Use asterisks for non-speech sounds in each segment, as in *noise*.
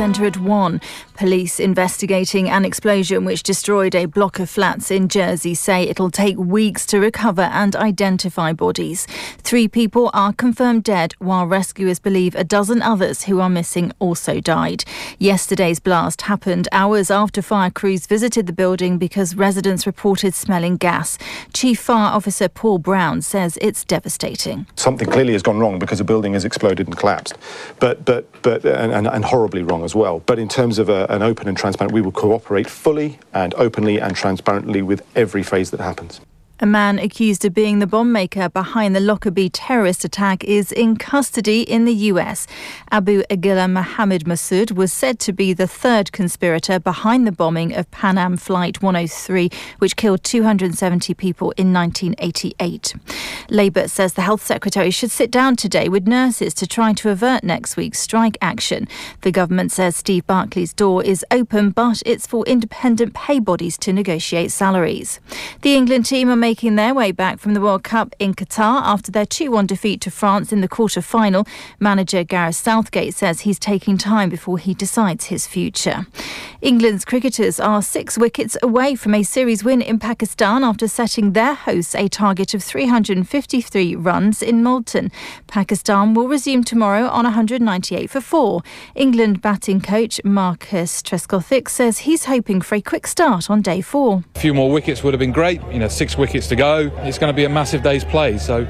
centre at 1. Police investigating an explosion which destroyed a block of flats in Jersey say it'll take weeks to recover and identify bodies. Three people are confirmed dead, while rescuers believe a dozen others who are missing also died. Yesterday's blast happened hours after fire crews visited the building because residents reported smelling gas. Chief Fire Officer Paul Brown says it's devastating. Something clearly has gone wrong because a building has exploded and collapsed, but but but and, and, and horribly wrong as well. But in terms of a, an open and transparent, we will cooperate fully and openly and transparently with every phase that happens. A man accused of being the bomb maker behind the Lockerbie terrorist attack is in custody in the US. Abu Aguila Mohammed Masood was said to be the third conspirator behind the bombing of Pan Am Flight 103, which killed 270 people in 1988. Labour says the health secretary should sit down today with nurses to try to avert next week's strike action. The government says Steve Barclay's door is open, but it's for independent pay bodies to negotiate salaries. The England team are making making their way back from the World Cup in Qatar after their 2 1 defeat to France in the quarter final. Manager Gareth Southgate says he's taking time before he decides his future. England's cricketers are six wickets away from a series win in Pakistan after setting their hosts a target of 353 runs in Multan. Pakistan will resume tomorrow on 198 for four. England batting coach Marcus Trescothick says he's hoping for a quick start on day four. A few more wickets would have been great. You know, six wickets to go. It's going to be a massive day's play. So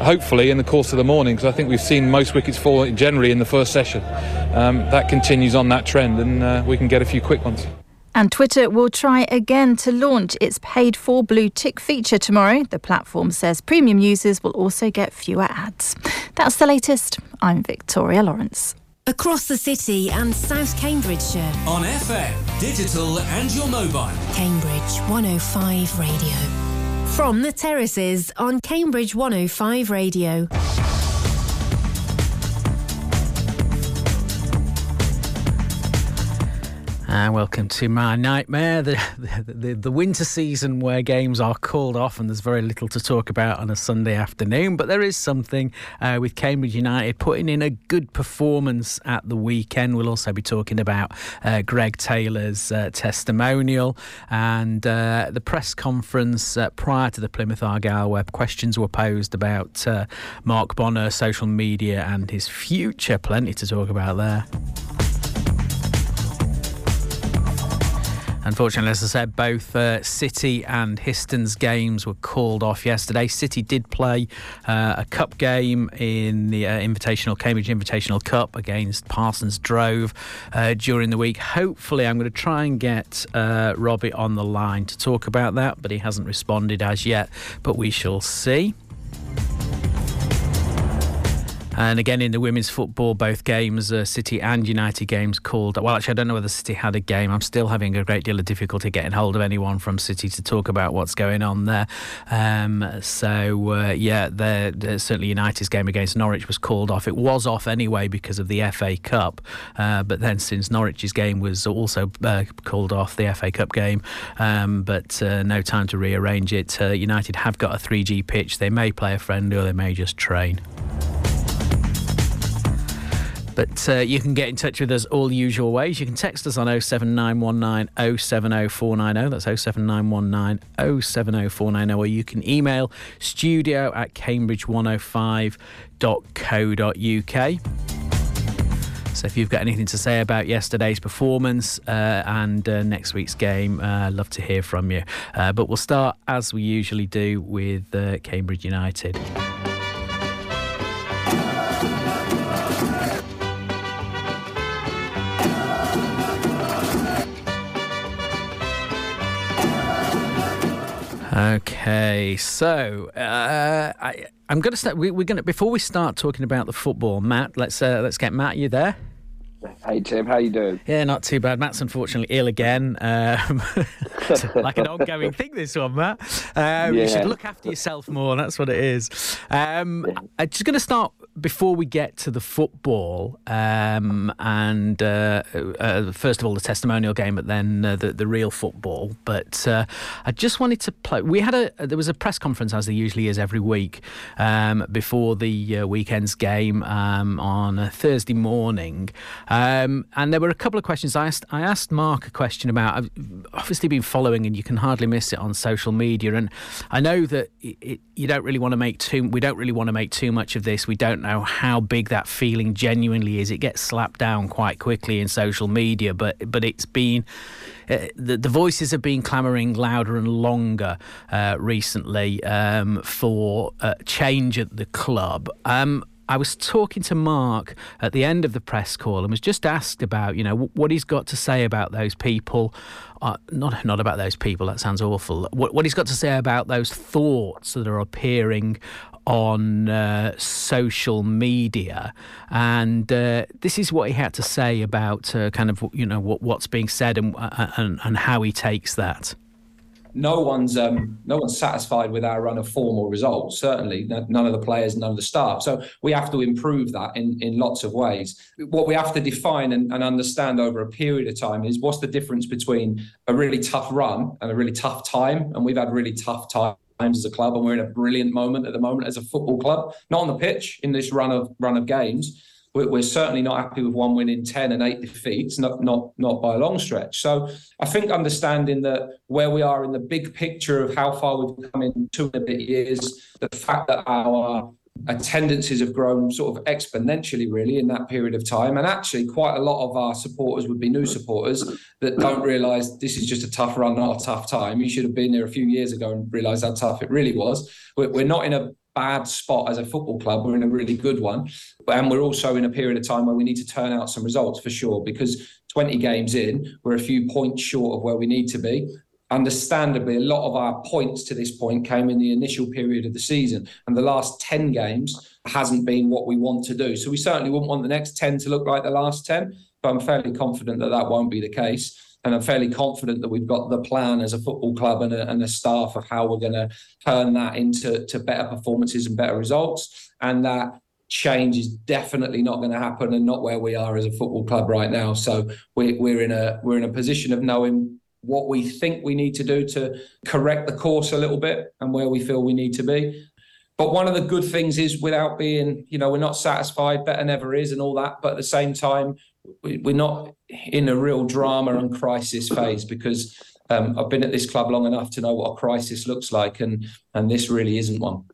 hopefully in the course of the morning, because I think we've seen most wickets fall generally in the first session, um, that continues on that trend and uh, we can get a few quick ones. And Twitter will try again to launch its paid for blue tick feature tomorrow. The platform says premium users will also get fewer ads. That's the latest. I'm Victoria Lawrence. Across the city and South Cambridgeshire. On FM, digital, and your mobile. Cambridge 105 Radio. From the terraces on Cambridge 105 Radio. And welcome to my nightmare, the, the, the winter season where games are called off and there's very little to talk about on a Sunday afternoon. But there is something uh, with Cambridge United putting in a good performance at the weekend. We'll also be talking about uh, Greg Taylor's uh, testimonial and uh, the press conference uh, prior to the Plymouth Argyle where questions were posed about uh, Mark Bonner, social media, and his future. Plenty to talk about there. Unfortunately, as I said, both uh, City and Histon's games were called off yesterday. City did play uh, a cup game in the uh, Invitational Cambridge Invitational Cup against Parsons Drove uh, during the week. Hopefully, I'm going to try and get uh, Robbie on the line to talk about that, but he hasn't responded as yet. But we shall see. And again, in the women's football, both games, uh, City and United games called. Well, actually, I don't know whether City had a game. I'm still having a great deal of difficulty getting hold of anyone from City to talk about what's going on there. Um, so, uh, yeah, certainly United's game against Norwich was called off. It was off anyway because of the FA Cup. Uh, but then, since Norwich's game was also uh, called off, the FA Cup game, um, but uh, no time to rearrange it, uh, United have got a 3G pitch. They may play a friendly or they may just train. But uh, you can get in touch with us all the usual ways. You can text us on 07919 070490. That's 07919 070490. Or you can email studio at cambridge105.co.uk. So if you've got anything to say about yesterday's performance uh, and uh, next week's game, uh, love to hear from you. Uh, but we'll start as we usually do with uh, Cambridge United. Okay, so uh, I, am going to start. We, are going to before we start talking about the football, Matt. Let's uh, let's get Matt. You there? Hey Tim, how you doing? Yeah, not too bad. Matt's unfortunately ill again. Um, *laughs* like an ongoing thing, this one, Matt. Um, yeah. You should look after yourself more. That's what it is. Um, I'm just going to start before we get to the football, um, and uh, uh, first of all the testimonial game, but then uh, the the real football. But uh, I just wanted to play. We had a there was a press conference as there usually is every week um, before the uh, weekend's game um, on a Thursday morning, Um, and there were a couple of questions. I asked, I asked Mark a question about. I've obviously been following, and you can hardly miss it on social media. And I know that it, it, you don't really want to make too. We don't really want to make too much of this. We don't know how big that feeling genuinely is. It gets slapped down quite quickly in social media, but but it's been uh, the, the voices have been clamouring louder and longer uh, recently um, for uh, change at the club. Um, I was talking to Mark at the end of the press call and was just asked about, you know, what he's got to say about those people. Uh, not not about those people. That sounds awful. What, what he's got to say about those thoughts that are appearing on uh, social media, and uh, this is what he had to say about uh, kind of you know what, what's being said and, uh, and and how he takes that no one's um, no one's satisfied with our run of formal results. Certainly, none of the players, none of the staff. So we have to improve that in in lots of ways. What we have to define and, and understand over a period of time is what's the difference between a really tough run and a really tough time. And we've had really tough times as a club, and we're in a brilliant moment at the moment as a football club, not on the pitch in this run of run of games we're, certainly not happy with one win in 10 and eight defeats, not, not, not by a long stretch. So I think understanding that where we are in the big picture of how far we've come in two and a bit years, the fact that our attendances have grown sort of exponentially really in that period of time and actually quite a lot of our supporters would be new supporters that don't realize this is just a tough run not a tough time you should have been there a few years ago and realized how tough it really was we're not in a bad spot as a football club. We're in a really good one. And we're also in a period of time where we need to turn out some results for sure, because 20 games in, we're a few points short of where we need to be. Understandably, a lot of our points to this point came in the initial period of the season, and the last 10 games hasn't been what we want to do. So we certainly wouldn't want the next 10 to look like the last 10, but I'm fairly confident that that won't be the case and I'm fairly confident that we've got the plan as a football club and a, and a staff of how we're going to turn that into to better performances and better results. And that change is definitely not going to happen and not where we are as a football club right now. So we're, we're in a we're in a position of knowing what we think we need to do to correct the course a little bit and where we feel we need to be. But one of the good things is without being, you know, we're not satisfied, better never is, and all that. But at the same time, we're not in a real drama and crisis phase because um, I've been at this club long enough to know what a crisis looks like, and and this really isn't one.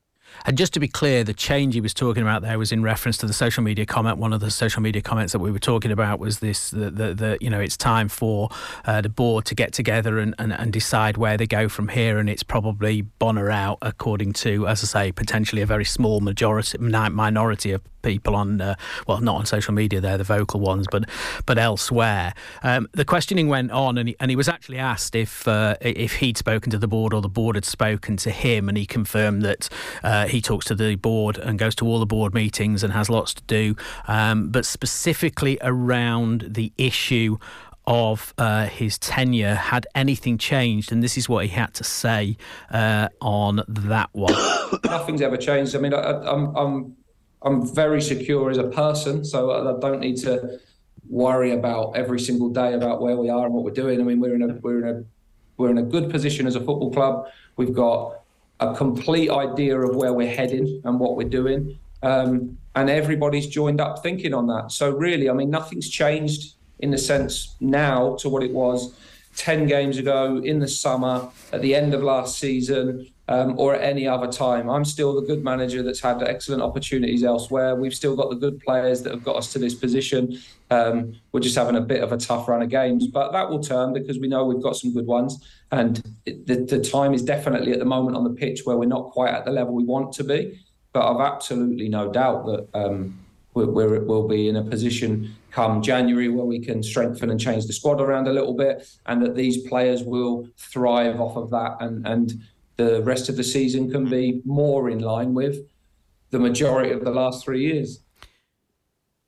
And just to be clear, the change he was talking about there was in reference to the social media comment. One of the social media comments that we were talking about was this: the, the, the you know, it's time for uh, the board to get together and, and, and decide where they go from here. And it's probably Bonner out, according to, as I say, potentially a very small majority minority of people on, uh, well, not on social media, they're the vocal ones, but but elsewhere. Um, the questioning went on, and he, and he was actually asked if uh, if he'd spoken to the board or the board had spoken to him, and he confirmed that uh, he talks to the board and goes to all the board meetings and has lots to do, um, but specifically around the issue of uh, his tenure had anything changed and this is what he had to say uh, on that one *coughs* nothing's ever changed i mean I, I'm, I'm very secure as a person, so I don't need to worry about every single day about where we are and what we're doing. I mean, we're in a we're in a we're in a good position as a football club. We've got a complete idea of where we're heading and what we're doing, um, and everybody's joined up thinking on that. So really, I mean, nothing's changed in the sense now to what it was 10 games ago in the summer at the end of last season um, or at any other time. I'm still the good manager that's had excellent opportunities elsewhere. We've still got the good players that have got us to this position. Um, we're just having a bit of a tough run of games, but that will turn because we know we've got some good ones. And it, the, the time is definitely at the moment on the pitch where we're not quite at the level we want to be. But I've absolutely no doubt that um, we're, we'll be in a position come January where we can strengthen and change the squad around a little bit, and that these players will thrive off of that, and and the rest of the season can be mm. more in line with the majority of the last three years.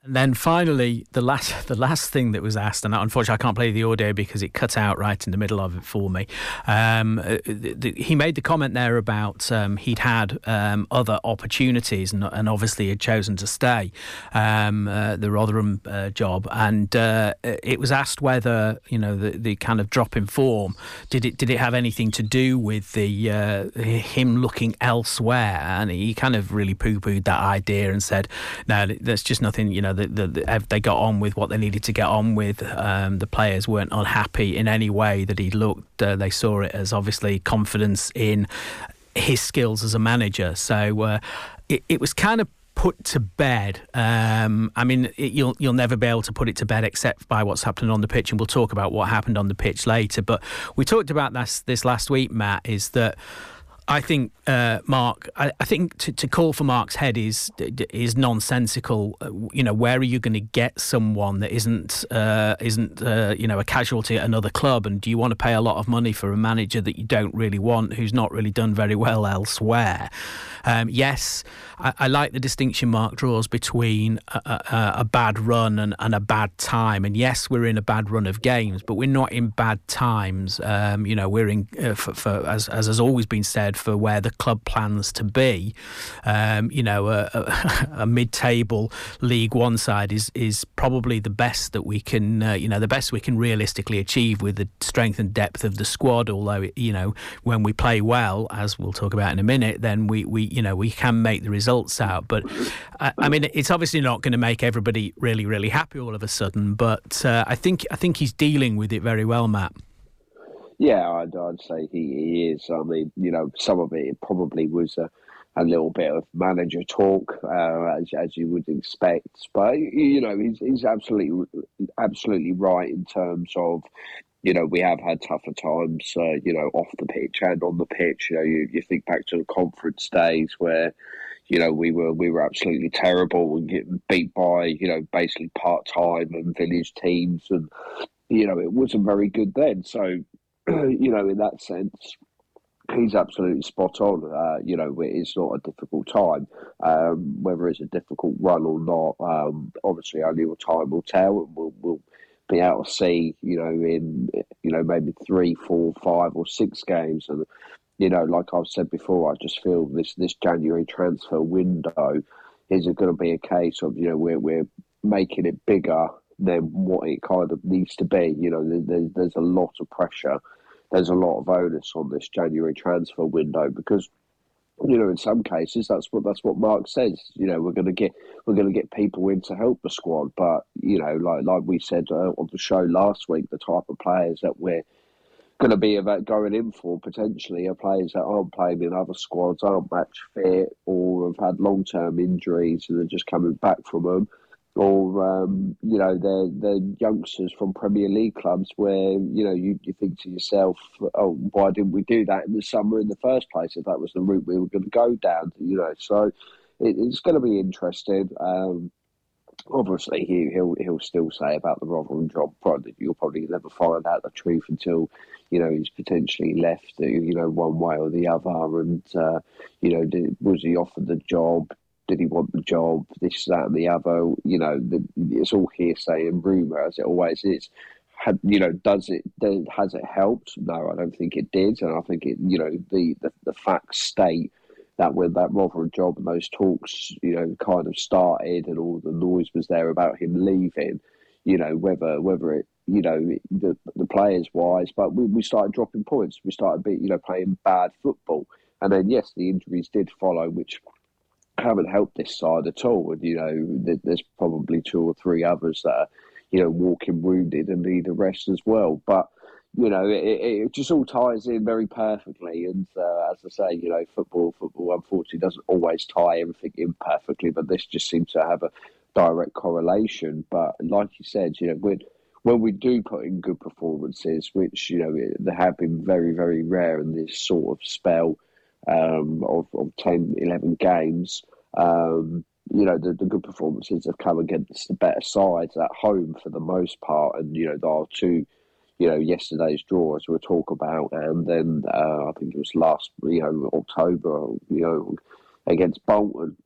And then finally, the last *laughs* the last thing that was asked, and unfortunately I can't play the audio because it cut out right in the middle of it for me. Um, uh, the, the, he made the comment there about um, he'd had um, other opportunities and, and, obviously had chosen to stay um, uh, the Rotherham uh, job, and uh, it was asked whether you know the, the kind of drop in form did it did it have anything to do with the uh, him looking elsewhere, and he kind of really poo pooed that idea and said no, there's just nothing you know the, the, the, they got on with what they needed to get on with. Um, the players weren't unhappy in any way that he looked. Uh, they saw it as obviously confidence in his skills as a manager. So uh, it, it was kind of put to bed. Um, I mean, it, you'll you'll never be able to put it to bed except by what's happening on the pitch, and we'll talk about what happened on the pitch later. But we talked about this this last week, Matt. Is that I think uh, Mark. I, I think to, to, call for Mark's head is is nonsensical. You know, where are you going to get someone that isn't uh, isn't uh, you know a casualty at another club? And do you want to pay a lot of money for a manager that you don't really want, who's not really done very well elsewhere? Um, yes, I, I, like the distinction Mark draws between a, a, a bad run and, and, a bad time. And yes, we're in a bad run of games, but we're not in bad times. Um, you know, we're in uh, for, for, as as has always been said for where the club plans to be. Um, you know, a, *laughs* a, mid-table League One side is is probably the best that we can. Uh, you know, the best we can realistically achieve with the strength and depth of the squad. Although you know, when we play well, as we'll talk about in a minute, then we we you know we can make the results out. But I, I mean, it's obviously not going to make everybody really really happy all of a sudden. But uh, I think I think he's dealing with it very well, Matt. Yeah, I'd, I'd say he, he, is. I mean, you know, some of it probably was a, a little bit of manager talk, uh, as, as you would expect. But you know, he's, he's absolutely absolutely right in terms of you know, we have had tougher times, uh, you know, off the pitch and on the pitch. You know, you, you think back to the conference days where, you know, we were we were absolutely terrible and getting beat by, you know, basically part time and village teams, and you know, it wasn't very good then. So, *clears throat* you know, in that sense, he's absolutely spot on. Uh, you know, it's not a difficult time. Um, whether it's a difficult run or not, um, obviously only time will tell, and we'll, we'll be able to see, you know, in you know maybe three, four, five, or six games, and you know, like I've said before, I just feel this this January transfer window is going to be a case of you know we're we're making it bigger than what it kind of needs to be. You know, there's there's a lot of pressure, there's a lot of onus on this January transfer window because you know, in some cases, that's what that's what Mark says. You know, we're going to get we're going to get people in to help the squad, but you know, like like we said uh, on the show last week, the type of players that we're going to be about going in for potentially are players that aren't playing in other squads, aren't match fit, or have had long term injuries and are just coming back from them or um, you know they're they're youngsters from Premier League clubs where you know you, you think to yourself, oh, why didn't we do that in the summer in the first place if that was the route we were going to go down? You know, so it, it's going to be interesting. Um, obviously, he, he'll he'll still say about the Rotherham job. Probably you'll probably never find out the truth until you know he's potentially left. You know, one way or the other, and uh, you know, did, was he offered the job? Did he want the job, this, that, and the other. You know, the, it's all hearsay and rumor, as it always is. Had, you know, does it does, has it helped? No, I don't think it did, and I think it. You know, the the, the facts state that when that Rotherham job and those talks, you know, kind of started, and all the noise was there about him leaving. You know, whether whether it you know the the players wise, but we, we started dropping points. We started be, you know playing bad football, and then yes, the injuries did follow, which haven't helped this side at all. And, you know, there's probably two or three others that are, you know, walking wounded and need a rest as well. But, you know, it, it just all ties in very perfectly. And uh, as I say, you know, football, football unfortunately doesn't always tie everything in perfectly, but this just seems to have a direct correlation. But like you said, you know, when, when we do put in good performances, which, you know, they have been very, very rare in this sort of spell, um, of, of 10, 11 games, um, you know, the, the good performances have come against the better sides at home for the most part. And, you know, there are two, you know, yesterday's draw, as we'll talk about, and then uh, I think it was last, you know, October, you know, against Bolton.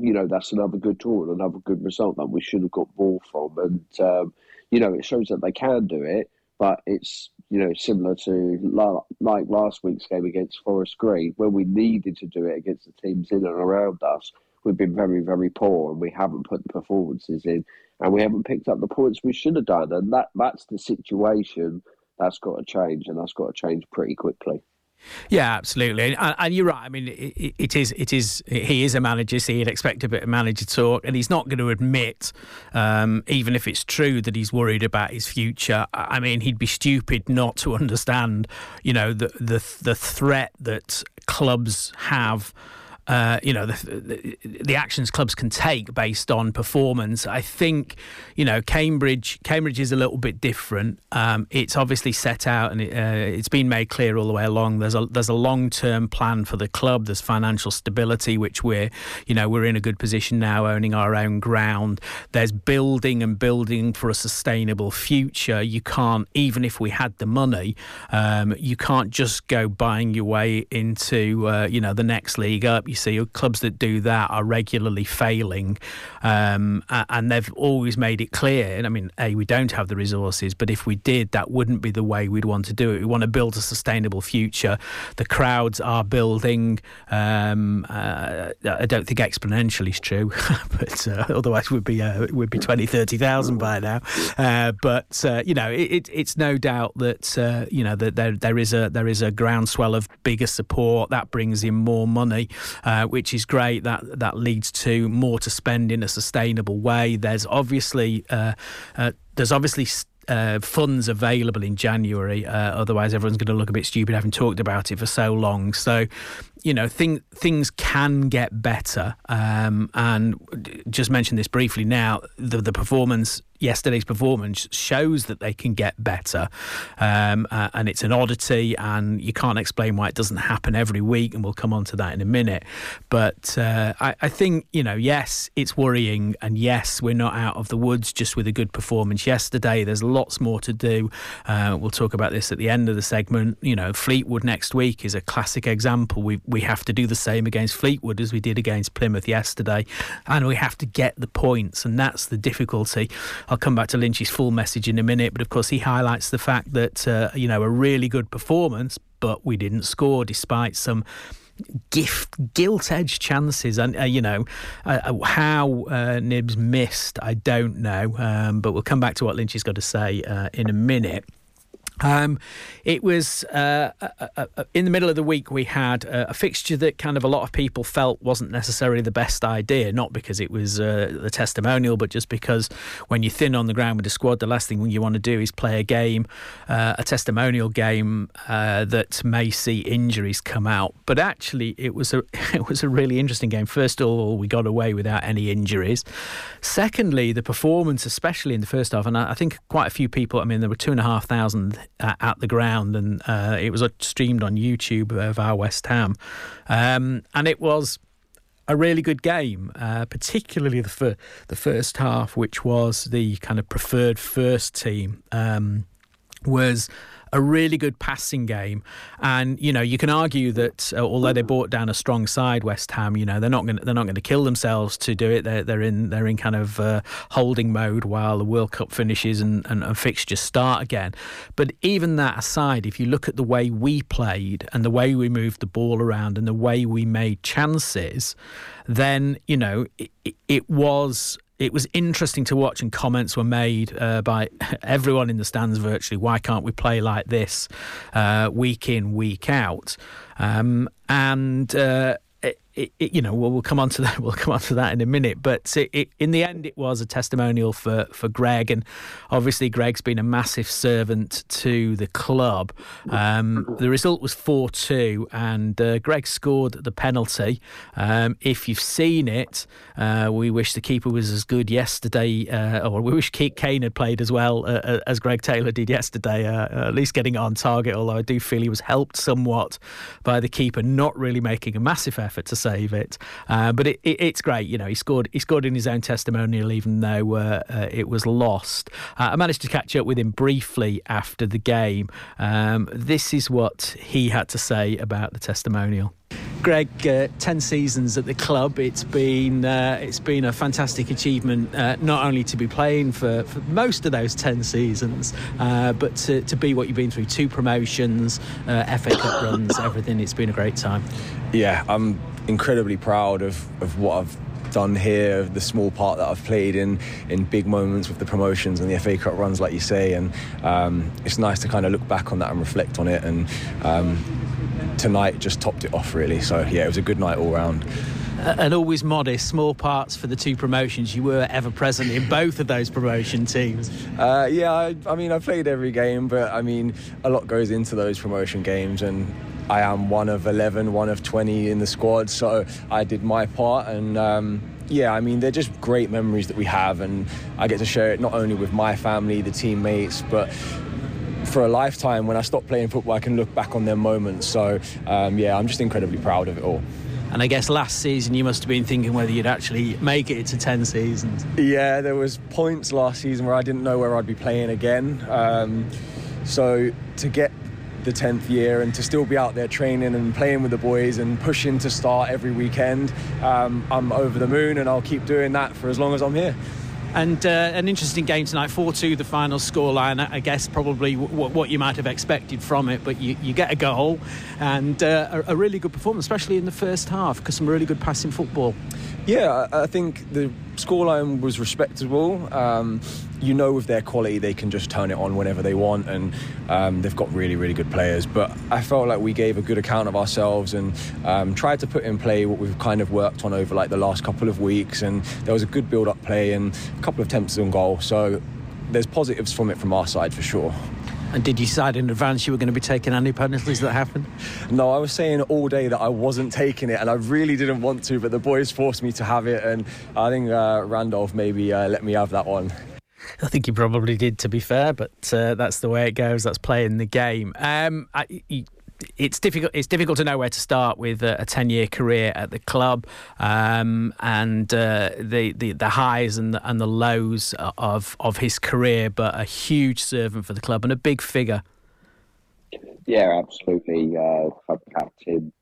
You know, that's another good draw and another good result that we should have got more from. And, um, you know, it shows that they can do it but it's you know similar to like last week's game against Forest Green, where we needed to do it against the teams in and around us. We've been very very poor, and we haven't put the performances in, and we haven't picked up the points we should have done. And that that's the situation that's got to change, and that's got to change pretty quickly. Yeah, absolutely, and, and you're right. I mean, it, it is, it is. He is a manager, so you'd expect a bit of manager talk, and he's not going to admit, um, even if it's true that he's worried about his future. I mean, he'd be stupid not to *laughs* understand, you know, the the the threat that clubs have uh, you know the, the, the, actions clubs can take based on performance. I think you know Cambridge Cambridge is a little bit different. Um, it's obviously set out and it, uh, it's been made clear all the way along. There's a there's a long term plan for the club. There's financial stability, which we're you know we're in a good position now, owning our own ground. There's building and building for a sustainable future. You can't even if we had the money, um, you can't just go buying your way into uh, you know the next league up. You see clubs that do that are regularly failing, um, and they've always made it clear. And I mean, a we don't have the resources, but if we did, that wouldn't be the way we'd want to do it. We want to build a sustainable future. The crowds are building. Um, uh, I don't think exponentially is true, *laughs* but uh, otherwise would be uh, would be 20, 30,000 by now. Uh, but uh, you know, it, it's no doubt that uh, you know that there there is a there is a groundswell of bigger support that brings in more money uh, which is great. That that leads to more to spend in a sustainable way. There's obviously uh, uh, there's obviously uh, funds available in January. Uh, otherwise, everyone's going to look a bit stupid having talked about it for so long. So, you know, thing, things can get better. Um, and just mention this briefly now the, the performance yesterday's performance shows that they can get better. Um, uh, and it's an oddity, and you can't explain why it doesn't happen every week. And we'll come on to that in a minute. But uh, I, I, think, you know, yes, it's worrying. And yes, we're not out of the woods just with a good performance yesterday. There's lots more to do. Uh, we'll talk about this at the end of the segment. You know, Fleetwood next week is a classic example. We, we have to do the same against Fleetwood as we did against Plymouth yesterday. And we have to get the points. And that's the difficulty. I'll come back to Lynch's full message in a minute, but of course he highlights the fact that uh, you know a really good performance, but we didn't score despite some gift gilt edged chances. And uh, you know uh, uh, how uh, Knibbs missed I don't know um, but we'll come back to what Lynch has got to say uh, in a minute um, it was uh, uh, uh, uh, in the middle of the week. We had a fixture that kind of a lot of people felt wasn't necessarily the best idea, not because it was the testimonial, but just because when you're thin on the ground with the squad, the last thing you want to do is play a game, a testimonial game that may see injuries come out. But actually, it was a *laughs* it was a really interesting game. First of all, we got away without any injuries. Secondly, the performance, especially in the first half, and I, I think quite a few people. I mean, there were two and a half thousand at the ground, and uh, it was streamed on YouTube of our West Ham, um, and it was a really good game, uh, particularly the fir- the first half, which was the kind of preferred first team. Um, was a really good passing game. And you know, you can argue that uh, although they brought down a strong side, West Ham, you know, they're not going they're not going to kill themselves to do it. They're they're in they're in kind of uh, holding mode while the World Cup finishes and, and, and fixtures start again. But even that aside, if you look at the way we played and the way we moved the ball around and the way we made chances, then you know it, it was it was interesting to watch, and comments were made uh, by *laughs* everyone in the stands virtually. Why can't we play like this uh, week in, week out? Um, and uh, it, it, you know, we'll, come on to that. *laughs* We'll come on to that in a minute. But it, in the end, it was a testimonial for, for Greg, and obviously Greg's been a massive servant to the club. Um, the result was four two, and uh, Greg scored the penalty. Um, if you've seen it, uh, we wish the keeper was as good yesterday, uh, or we wish Kane had played as well uh, uh, as Greg Taylor did yesterday. Uh, at least getting it on target. Although I do feel he was helped somewhat by the keeper not really making a massive effort to save it. Uh, but it, it, it's great. You know, he scored. He scored in his own testimonial, even though uh, uh, it was lost. Uh, I managed to catch up with him briefly after the game. Um, this is what he had to say about the testimonial. Greg, uh, ten seasons at the club. It's been uh, it's been a fantastic achievement, uh, not only to be playing for, for most of those ten seasons, uh, but to, to be what you've been through. Two promotions, uh, FA Cup runs, everything. It's been a great time. Yeah, I'm incredibly proud of, of what I've done here, the small part that I've played in in big moments with the promotions and the FA Cup runs, like you say, and um, it's nice to kind of look back on that and reflect on it and. Um, tonight just topped it off really. So yeah, it was a good night all round and always modest, small parts for the two promotions. You were ever present in both of those promotion teams. Uh, yeah, I, I, mean, I played every game, but I mean, a lot goes into those promotion games, and I am one of 11, one of 20 in the squad, so I did my part, and um, yeah, I mean, they're just great memories that we have, and I get to share it not only with my family, the teammates, but for a lifetime. When I stop playing football, I can look back on their moments. So, um, yeah, I'm just incredibly proud of it all. And I guess last season you must have been thinking whether you'd actually make it to 10 seasons. Yeah, there was points last season where I didn't know where I'd be playing again. Um, so to get the 10th year and to still be out there training and playing with the boys and pushing to start every weekend, um, I'm over the moon and I'll keep doing that for as long as I'm here. And uh, an interesting game tonight, 4 2, the final scoreline. I guess probably w- what you might have expected from it, but you, you get a goal and uh, a, a, really good performance, especially in the first half, because some really good passing football. Yeah, I think the scoreline was respectable. Um, you know, with their quality, they can just turn it on whenever they want, and um, they've got really, really good players. But I felt like we gave a good account of ourselves and um, tried to put in play what we've kind of worked on over like the last couple of weeks. And there was a good build-up play and a couple of attempts on goal. So there's positives from it from our side for sure. And did you decide in advance you were going to be taking any penalties that happened? No, I was saying all day that I wasn't taking it, and I really didn't want to, but the boys forced me to have it, and I think uh, Randolph maybe uh, let me have that one. *laughs* I think he probably did, to be fair, but uh, that's the way it goes. That's playing the game. Um, I, it's difficult. It's difficult to know where to start with a ten-year career at the club, um, and uh, the, the the highs and the, and the lows of of his career. But a huge servant for the club and a big figure. Yeah, absolutely. Uh, club captain.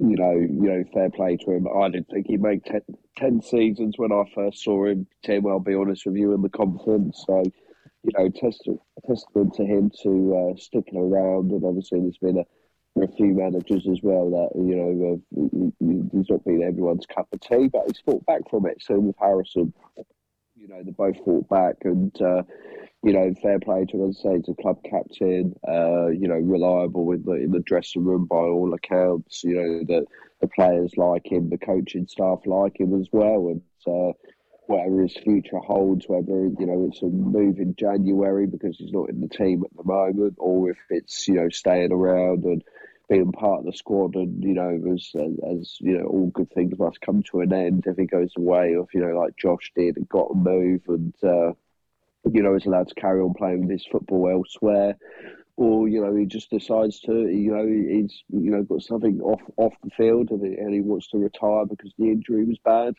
You know, you know, fair play to him. I didn't think he'd make ten, 10 seasons when I first saw him. Tim, I'll be honest with you, in the conference. So you know, testament, testament to him to uh, sticking around. And obviously, there's been a, a few managers as well that you know he's not been everyone's cup of tea, but he's fought back from it. So with Harrison, you know, they both fought back, and uh, you know, fair play to him. Say, to club captain, uh, you know, reliable in the in the dressing room by all accounts. You know, the the players like him, the coaching staff like him as well, and. Uh, whatever his future holds, whether you know it's a move in January because he's not in the team at the moment, or if it's you know staying around and being part of the squad, and you know as as you know all good things must come to an end if he goes away, or if you know like Josh did and got a move and uh, you know is allowed to carry on playing this football elsewhere. Or you know he just decides to you know he's you know got something off off the field and he, and he wants to retire because the injury was bad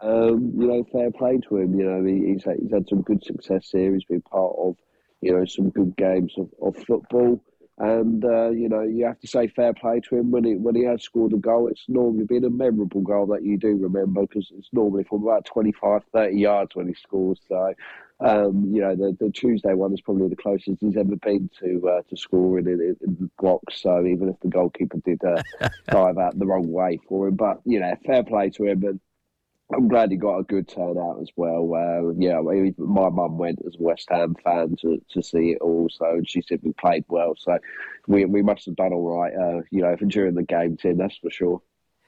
um, you know, fair play to him. You know, he, he's had, he's had some good success here. He's been part of, you know, some good games of, of football. And uh, you know, you have to say fair play to him when he when he has scored a goal. It's normally been a memorable goal that you do remember because it's normally from about 25, 30 yards when he scores. So, um, you know, the, the Tuesday one is probably the closest he's ever been to uh, to scoring in, in, in the box. So even if the goalkeeper did uh, *laughs* dive out the wrong way for him, but you know, fair play to him. And I'm glad he got a good turnout as well. Uh, yeah, my mum went as a West Ham fan to, to see it also, and she said we played well. So we we must have done all right, uh, you know, during the game, Tim. That's for sure.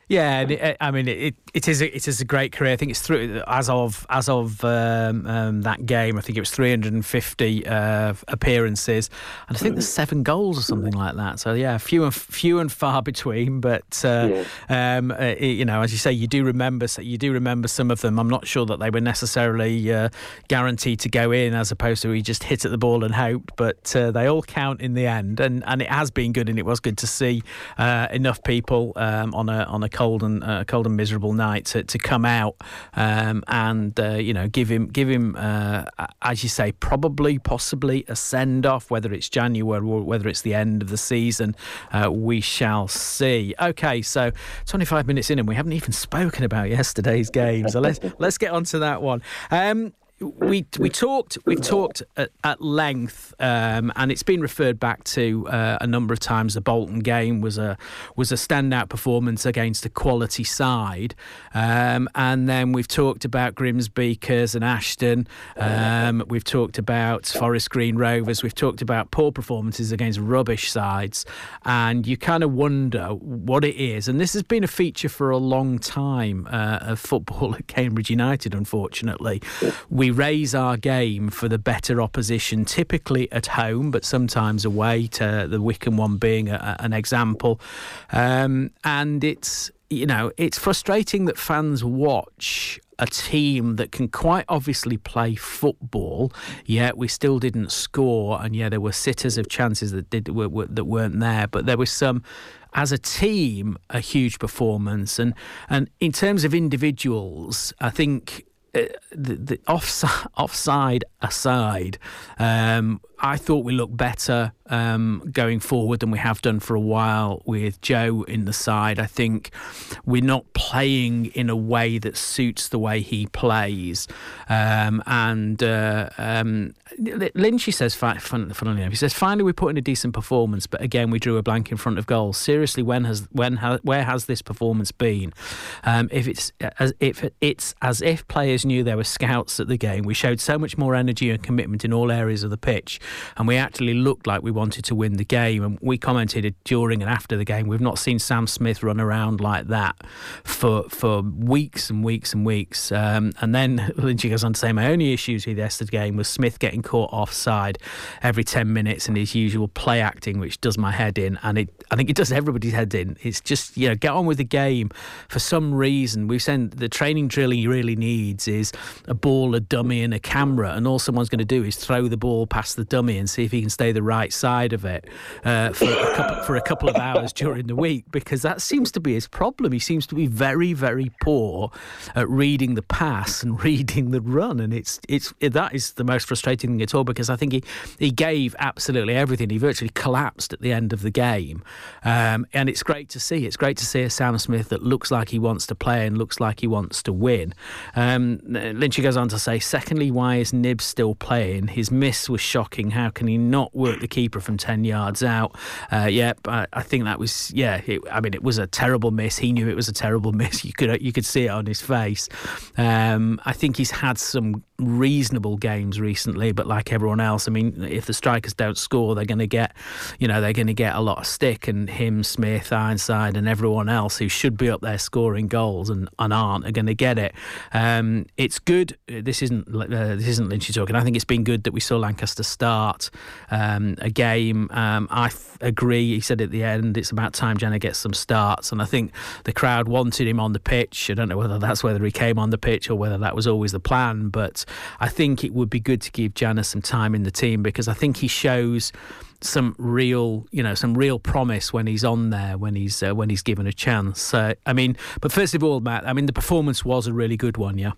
Yeah, it, I mean, it, it is a, it is a great career. I think it's through as of as of um, um, that game. I think it was 350 uh, appearances, and I think there's seven goals or something like that. So yeah, few and few and far between. But uh, yeah. um, uh, you know, as you say, you do remember you do remember some of them. I'm not sure that they were necessarily uh, guaranteed to go in, as opposed to we just hit at the ball and hoped. But uh, they all count in the end, and, and it has been good, and it was good to see uh, enough people um, on a on a cold and uh, cold and miserable night to, to come out um, and uh, you know give him give him uh, as you say probably possibly a send off whether it's January or whether it's the end of the season uh, we shall see. Okay, so 25 minutes in and we haven't even spoken about yesterday's game, so let's let's get on to that one. Um, we we talked we talked at, at length, um, and it's been referred back to uh, a number of times. The Bolton game was a was a standout performance against a quality side, um, and then we've talked about Grimsby, Curzon and Ashton. Um, we've talked about Forest Green Rovers. We've talked about poor performances against rubbish sides, and you kind of wonder what it is. And this has been a feature for a long time uh, of football *laughs* at Cambridge United. Unfortunately, we we raise our game for the better opposition, typically at home, but sometimes away. To the Wycombe one being a, an example, um, and it's you know it's frustrating that fans watch a team that can quite obviously play football, yet we still didn't score, and yeah, there were sitters of chances that did were, were, that weren't there, but there was some. As a team, a huge performance, and and in terms of individuals, I think the, the offside, *laughs* offside aside, um, I thought we looked better um, going forward than we have done for a while with Joe in the side. I think we're not playing in a way that suits the way he plays. Um, and uh, um, Lynchy says, funnily enough, he says, finally we put in a decent performance, but again we drew a blank in front of goal. Seriously, when has when ha- where has this performance been? Um, if it's as if it's as if players knew there were scouts at the game, we showed so much more energy and commitment in all areas of the pitch, and we actually looked like we wanted to win the game. And we commented during and after the game, we've not seen Sam Smith run around like that for for weeks and weeks and weeks. Um, and then *laughs* Lynchy goes on to say, my only issues with yesterday's game was Smith getting caught offside every 10 minutes and his usual play acting, which does my head in. And it, I think it does everybody's head in. It's just, you know, get on with the game. For some reason, we've said the training drill he really needs is a ball, a dummy, and a camera. And all someone's going to do is throw the ball past the dummy and see if he can stay the right side of it uh, for, a couple, for a couple of hours during the week because that seems to be his problem. He seems to be very, very poor at reading the pass and *laughs* reading the run. And it's, it's, that is the most frustrating thing at all because I think he, he gave absolutely everything. He virtually collapsed at the end of the game. Um, and it's great to see. It's great to see a Sam Smith that looks like he wants to play and looks like he wants to win. Um, goes on to say, secondly, why is Knibbs still playing? His miss was shocking. How can he not work the keeper from 10 yards out? Uh, yeah, I, I, think that was, yeah, it, I mean, it was a terrible miss. He knew it was a terrible *laughs* miss. You could, you could see it on his face. Um, I think he's had some reasonable games recently, but like everyone else, I mean, if the strikers don't score, they're going to get, you know, they're going to get a lot of stick. And him, Smith, Ironside, and everyone else who should be up there scoring goals and, and aren't are going to get it. Um, it's good. This isn't uh, this isn't Lynchy talking. I think it's been good that we saw Lancaster start um, a game. Um, I f- agree. He said at the end, it's about time Janneh gets some starts, and I think the crowd wanted him on the pitch. I don't know whether that's whether he came on the pitch or whether that was always the plan, but I think it would be good to give Janneh some time in the team because I think he shows some real, you know, some real promise when he's on there, when he's uh, when he's given a chance. Uh, I mean, but first of all, Matt, I mean, the performance was a really good one, yeah.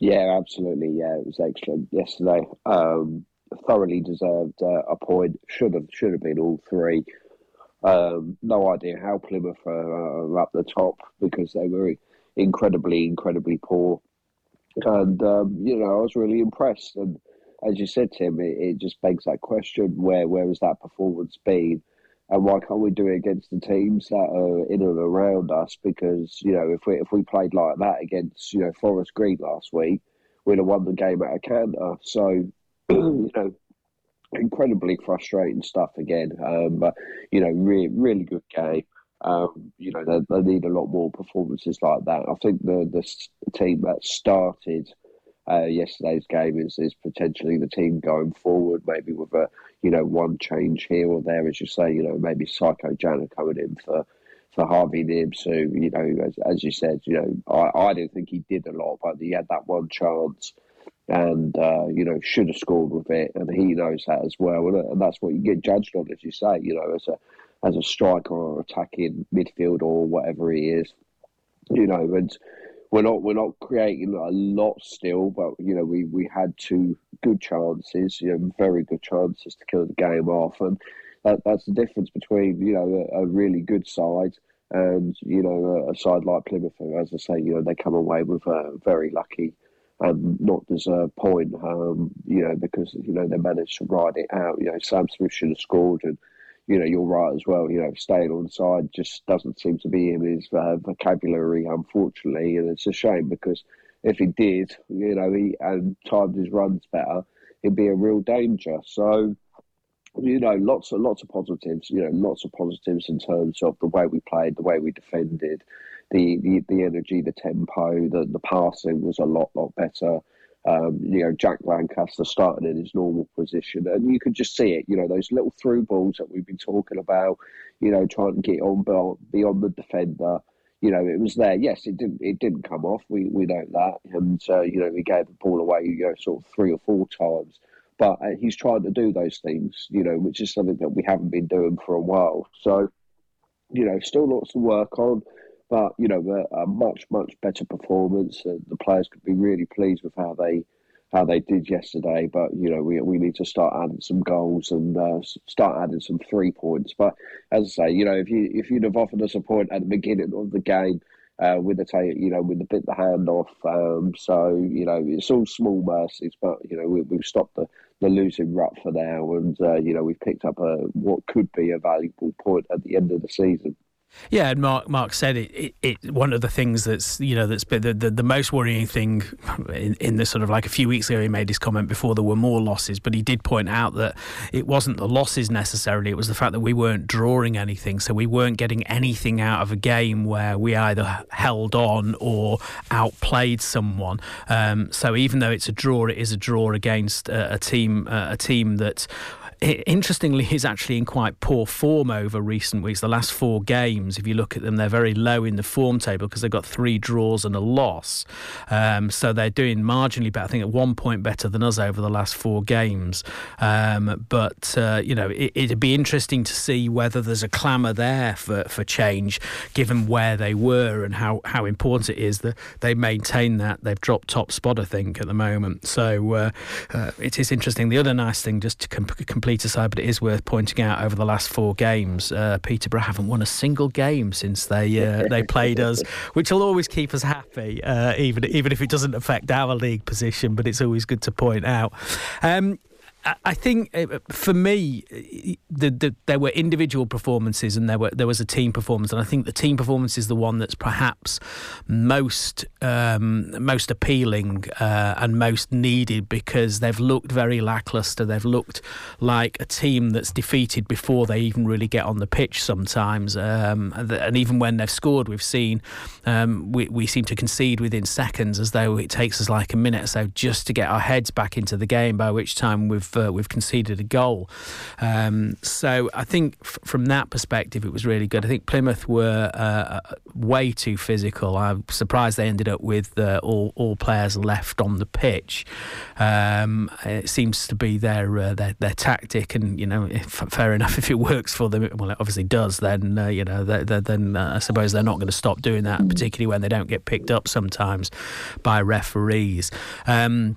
Yeah, absolutely. Yeah, it was excellent yesterday. Um, thoroughly deserved uh, a point. Should have should have been all three. Um, no idea how Plymouth are up the top because they were incredibly, incredibly poor and um, you know I was really impressed. And as you said, Tim, it, it just begs that question: where where has that performance been? and why can't we do it against the teams that are in and around us? Because you know, if we if we played like that against you know Forest Green last week, we'd have won the game at a canter. So *clears throat* you know, incredibly frustrating stuff again. Um, but you know, really really good game. Um, you know, they, they, need a lot more performances like that. I think the the team that started uh, yesterday's game is, is potentially the team going forward, maybe with a you know one change here or there, as you say. You know, maybe Saikou Janneh coming in for for Harvey Knibbs, who you know, as, as you said, you know, I, I didn't think he did a lot, but he had that one chance and uh, you know should have scored with it, and he knows that as well, and that's what you get judged on, as you say. You know, as a as a striker or attacking midfield or whatever he is. You know, and we're not we're not creating a lot still, but you know we, we had two good chances, you know, very good chances to kill the game off, and that, that's the difference between you know a, a really good side and you know a, a, side like Plymouth. As I say, you know they come away with a very lucky and not deserved point. Um, you know, because you know they managed to ride it out. You know, Sam Smith should have scored, and you know you're right as well. You know, staying on side just doesn't seem to be in his uh, vocabulary, unfortunately, and it's a shame because if he did, you know, he and timed his runs better, he'd be a real danger. So you know, lots of lots of positives. You know, lots of positives in terms of the way we played, the way we defended, the the, the energy, the tempo, the the passing was a lot lot better. Um, you know, Jack Lancaster started in his normal position, and you could just see it. You know, those little through balls that we've been talking about. You know, trying to get on beyond the defender. You know, it was there. Yes, it didn't. It didn't come off. We we know that, and uh, you know, we gave the ball away. You know, sort of three or four times. But uh, he's trying to do those things. You know, which is something that we haven't been doing for a while. So, you know, still lots to work on. But you know, a, a much much better performance. Uh, the players could be really pleased with how they how they did yesterday. But you know, we we need to start adding some goals and uh, start adding some three points. But as I say, you know, if you if you'd have offered us a point at the beginning of the game. Uh, with the take, you know, with the bit the hand off. Um, so you know, it's all small mercies, but you know, we, we've stopped the, the losing rut for now, and uh, you know, we've picked up a what could be a valuable point at the end of the season. Yeah, and Mark Mark said it, it, it, One of the things that's you know that's been the, the, the most worrying thing in, in the sort of like a few weeks ago, he made his comment before there were more losses, but he did point out that it wasn't the losses necessarily; it was the fact that we weren't drawing anything, so we weren't getting anything out of a game where we either held on or outplayed someone. Um, so even though it's a draw, it is a draw against a, a team a team that interestingly, he's actually in quite poor form over recent weeks. The last four games, if you look at them, they're very low in the form table because they've got three draws and a loss. Um, so they're doing marginally better. I think at one point better than us over the last four games. Um, but uh, you know, it, it'd be interesting to see whether there's a clamour there for, for change, given where they were and how, how important it is that they maintain that. They've dropped top spot, I think, at the moment. So uh, uh, it is interesting. The other nice thing, just to com- complete aside, but it is worth pointing out over the last four games, uh, Peterborough haven't won a single game since they uh, they played us, *laughs* which will always keep us happy, uh, even even if it doesn't affect our league position. But it's always good to point out. Um, I think uh, for me, the, the, there were individual performances and there were there was a team performance, and I think the team performance is the one that's perhaps most um, most appealing uh, and most needed because they've looked very lackluster. They've looked like a team that's defeated before they even really get on the pitch sometimes, um, and even when they've scored, we've seen um, we we seem to concede within seconds, as though it takes us like a minute or so just to get our heads back into the game. By which time we've we've uh, we've conceded a goal. Um, so I think f- from that perspective, it was really good. I think Plymouth were uh, uh, way too physical. I'm surprised they ended up with uh, all all players left on the pitch. Um, it seems to be their uh, their, their tactic, and you know, if, fair enough. *laughs* If it works for them, well, it obviously does. Then uh, you know, they're, they're, then I suppose they're not going to stop doing that, particularly when they don't get picked up sometimes by referees. Um,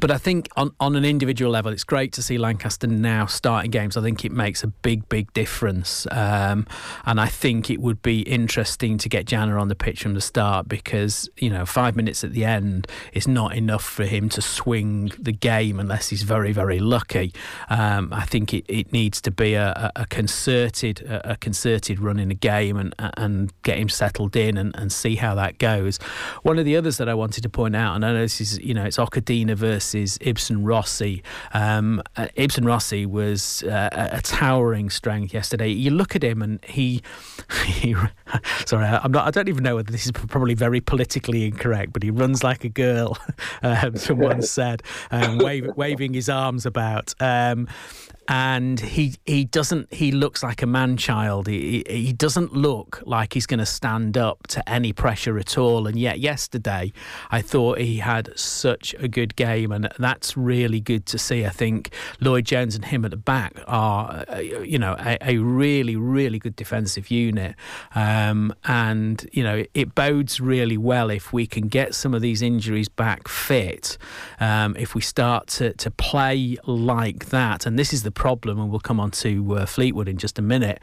but I think on, on an individual level, it's great to see Lancaster now starting games. I think it makes a big, big difference. Um, and I think it would be interesting to get Janneh on the pitch from the start because, you know, five minutes at the end is not enough for him to swing the game unless he's very, very lucky. Um, I think it, it needs to be a, a concerted a, concerted run in a game and and get him settled in and, and see how that goes. One of the others that I wanted to point out, and I know this is, you know, it's Okedina versus versus Ibsen Rossi. Um, uh, Ibsen Rossi was uh, a towering strength yesterday. You look at him and he, *laughs* he *laughs* sorry, I'm not. I don't even know whether this is probably very politically incorrect, but he runs like a girl. *laughs* Um, someone said, um, wave, waving his arms about. Um, and he he doesn't he looks like a man child he, he doesn't look like he's going to stand up to any pressure at all and yet yesterday I thought he had such a good game and that's really good to see. I think Lloyd Jones and him at the back are uh, you know a, a really really good defensive unit. Um, and you know it bodes really well if we can get some of these injuries back fit um, if we start to, to play like that. And this is the problem, and we'll come on to uh, Fleetwood in just a minute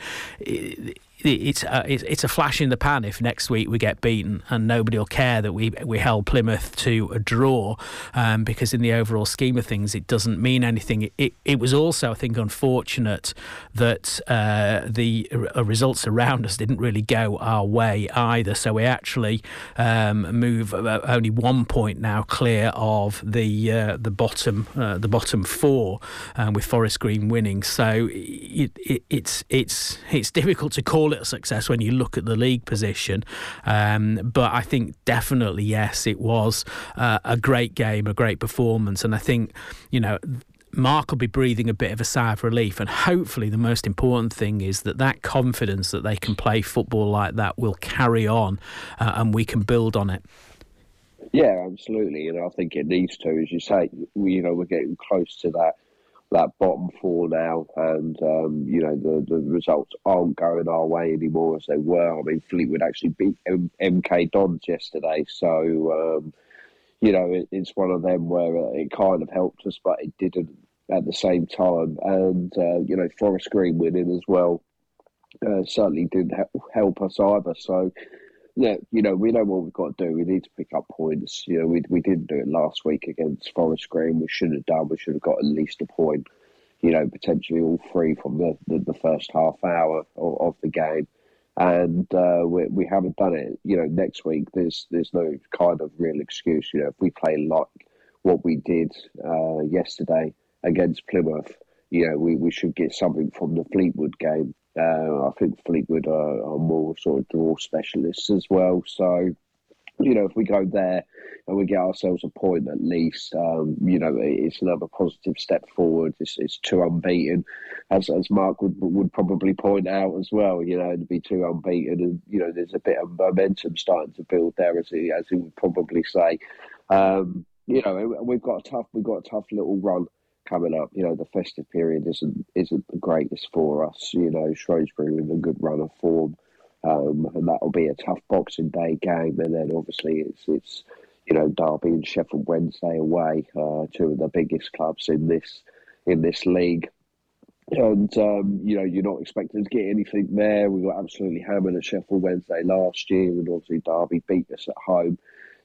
it's a, it's a flash in the pan if next week we get beaten and nobody will care that we we held Plymouth to a draw um, because in the overall scheme of things it doesn't mean anything. It, it was also I think unfortunate that uh, the results around us didn't really go our way either. So we actually um, move only one point now clear of the uh, the bottom uh, the bottom four um, with Forest Green winning. So it, it, it's it's it's difficult to call it a success when you look at the league position. Um, but I think definitely, yes, it was uh, a great game, a great performance. And I think, you know, Mark will be breathing a bit of a sigh of relief, and hopefully, the most important thing is that that confidence that they can play football like that will carry on, uh, and we can build on it. Yeah, absolutely, and I think it needs to, as you say. We, you know, we're getting close to that that bottom four now, and um, you know the the results aren't going our way anymore as they were. I mean, Fleetwood actually beat M- MK Dons yesterday, so um, you know it, it's one of them where it kind of helped us, but it didn't at the same time. And uh, you know, Forest Green winning as well uh, certainly didn't help us either. So yeah, you know, we know what we've got to do. We need to pick up points. You know, we we didn't do it last week against Forest Green. We should have done. We should have got at least a point. You know, potentially all three from the, the, the first half hour of, of the game, and uh, we we haven't done it. You know, next week there's there's no kind of real excuse. You know, if we play like what we did uh, yesterday against Plymouth, you know, we, we should get something from the Fleetwood game. Uh, I think Fleetwood are, are, more sort of draw specialists as well. So, you know, if we go there and we get ourselves a point at least, um, you know, it's another positive step forward. It's, it's two unbeaten, as as Mark would would probably point out as well. You know, to be two unbeaten, and you know, there's a bit of momentum starting to build there, as he as he would probably say. Um, you know, we've got a tough we've got a tough little run coming up. You know, the festive period isn't isn't the greatest for us. You know, Shrewsbury in a good run of form, um, and that'll be a tough Boxing Day game. And then obviously it's it's you know Derby and Sheffield Wednesday away, uh, two of the biggest clubs in this in this league. And um, you know you're not expecting to get anything there. We got absolutely hammered at Sheffield Wednesday last year, and obviously Derby beat us at home.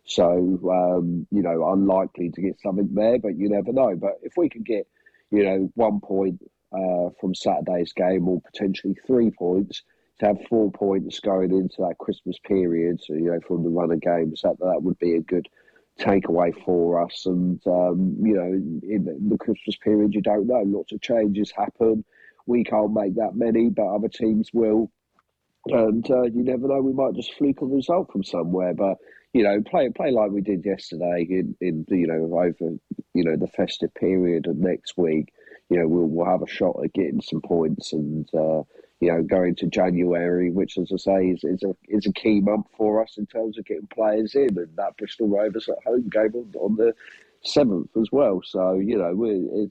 So, um, you know, unlikely to get something there, but you never know. But if we could get, you know, one point uh, from Saturday's game or potentially three points, to have four points going into that Christmas period, so, you know, from the run of games, that, that would be a good takeaway for us. And, um, you know, in the Christmas period, you don't know. Lots of changes happen. We can't make that many, but other teams will. And uh, you never know, we might just fluke a result from somewhere. But you know, play play like we did yesterday in, in you know over you know the festive period and next week, you know we'll we'll have a shot at getting some points and uh, you know going to January, which as I say is, is a is a key month for us in terms of getting players in, and that Bristol Rovers at home game on, on the seventh as well. So you know we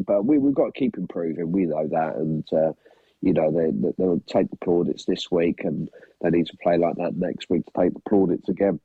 but we we've got to keep improving. We know that and. Uh, you know, they, they'll take the plaudits this week and they need to play like that next week to take the plaudits again.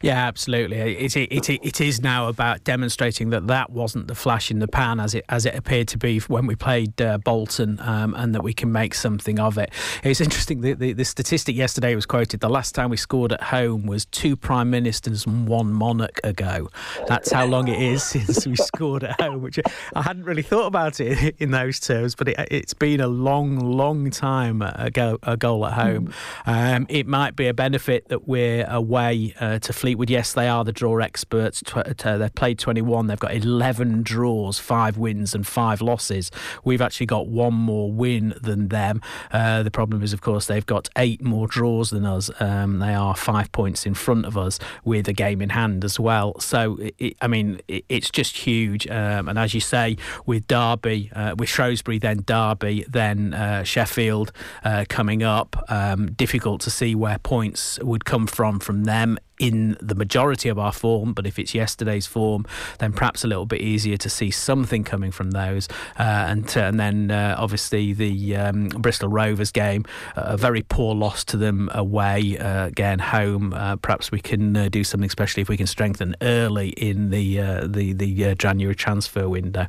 Yeah, absolutely. It, it, it, it is now about demonstrating that that wasn't the flash in the pan as it as it appeared to be when we played uh, Bolton, um, and that we can make something of it. It's interesting. The, the, the, statistic yesterday was quoted. The last time we scored at home was two prime ministers and one monarch ago. That's how long it is *laughs* since we scored at home. Which I hadn't really thought about it *laughs* in those terms, but it, has been a long, long time ago. A goal at home. Um, it might be a benefit that we're away uh, to Fleetwood, yes, they are the draw experts. they've played 21. They've got 11 draws, five wins, and five losses. We've actually got one more win than them. Uh, the problem is, of course, they've got eight more draws than us. Um, they are five points in front of us with a game in hand as well. So, it, I mean, it, it's just huge. Um, and as you say, with Derby, uh, with Shrewsbury, then Derby, then uh, Sheffield uh, coming up, um, difficult to see where points would come from from them in the majority of our form, but if it's yesterday's form, then perhaps a little bit easier to see something coming from those. Uh, and, and then uh, obviously the um, Bristol Rovers game, a very poor loss to them away. Uh, again, home. Uh, perhaps we can uh, do something, especially if we can strengthen early in the the the January transfer window.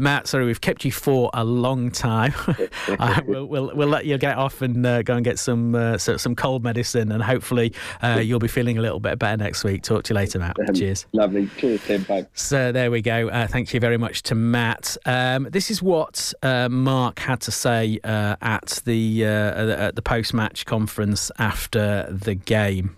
Matt, sorry, we've kept you for a long time. *laughs* we'll, we'll, we'll let you get off and go and get some some cold medicine, and hopefully you'll be feeling a little bit better next week. Talk to you later, Matt. Um, Cheers. Lovely. Cheers, Tim. Bye. So there we go. Uh, thank you very much to Matt. Um, this is what uh, Mark had to say uh, at the uh, at the post match conference after the game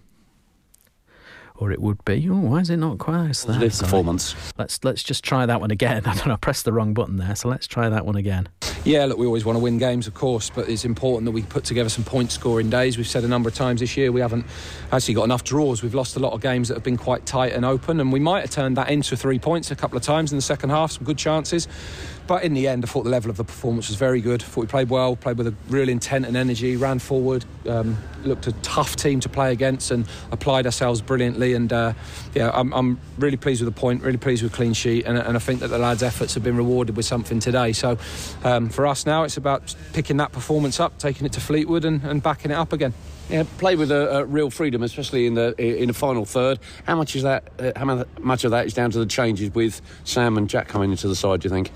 or it would be. Oh, why is it not quite as that? performance. Let's let's just try that one again. *laughs* I don't know. I pressed the wrong button there, so let's try that one again. Yeah, look, we always want to win games, of course, but it's important that we put together some point scoring days. We've said a number of times this year we haven't actually got enough draws. We've lost a lot of games that have been quite tight and open, and we might have turned that into three points a couple of times in the second half. Some good chances. But in the end, I thought the level of the performance was very good. I thought we played well, played with a real intent and energy, ran forward, um, looked a tough team to play against, and applied ourselves brilliantly. And uh, yeah, I'm, I'm, really pleased with the point, really pleased with clean sheet, and, and, I think that the lads' efforts have been rewarded with something today. So um, for us now, it's about picking that performance up, taking it to Fleetwood, and, and backing it up again. Yeah, play with a, a, real freedom, especially in the in the final third. How much is that? Uh, how much of that is down to the changes with Sam and Jack coming into the side? Do you think?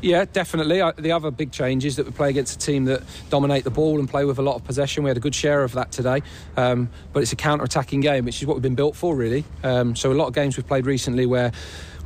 Yeah, definitely. The other big change is that we play against a team that dominate the ball and play with a lot of possession. We had a good share of that today, um, but it's a counter-attacking game, which is what we've been built for, really. Um, so a lot of games we've played recently where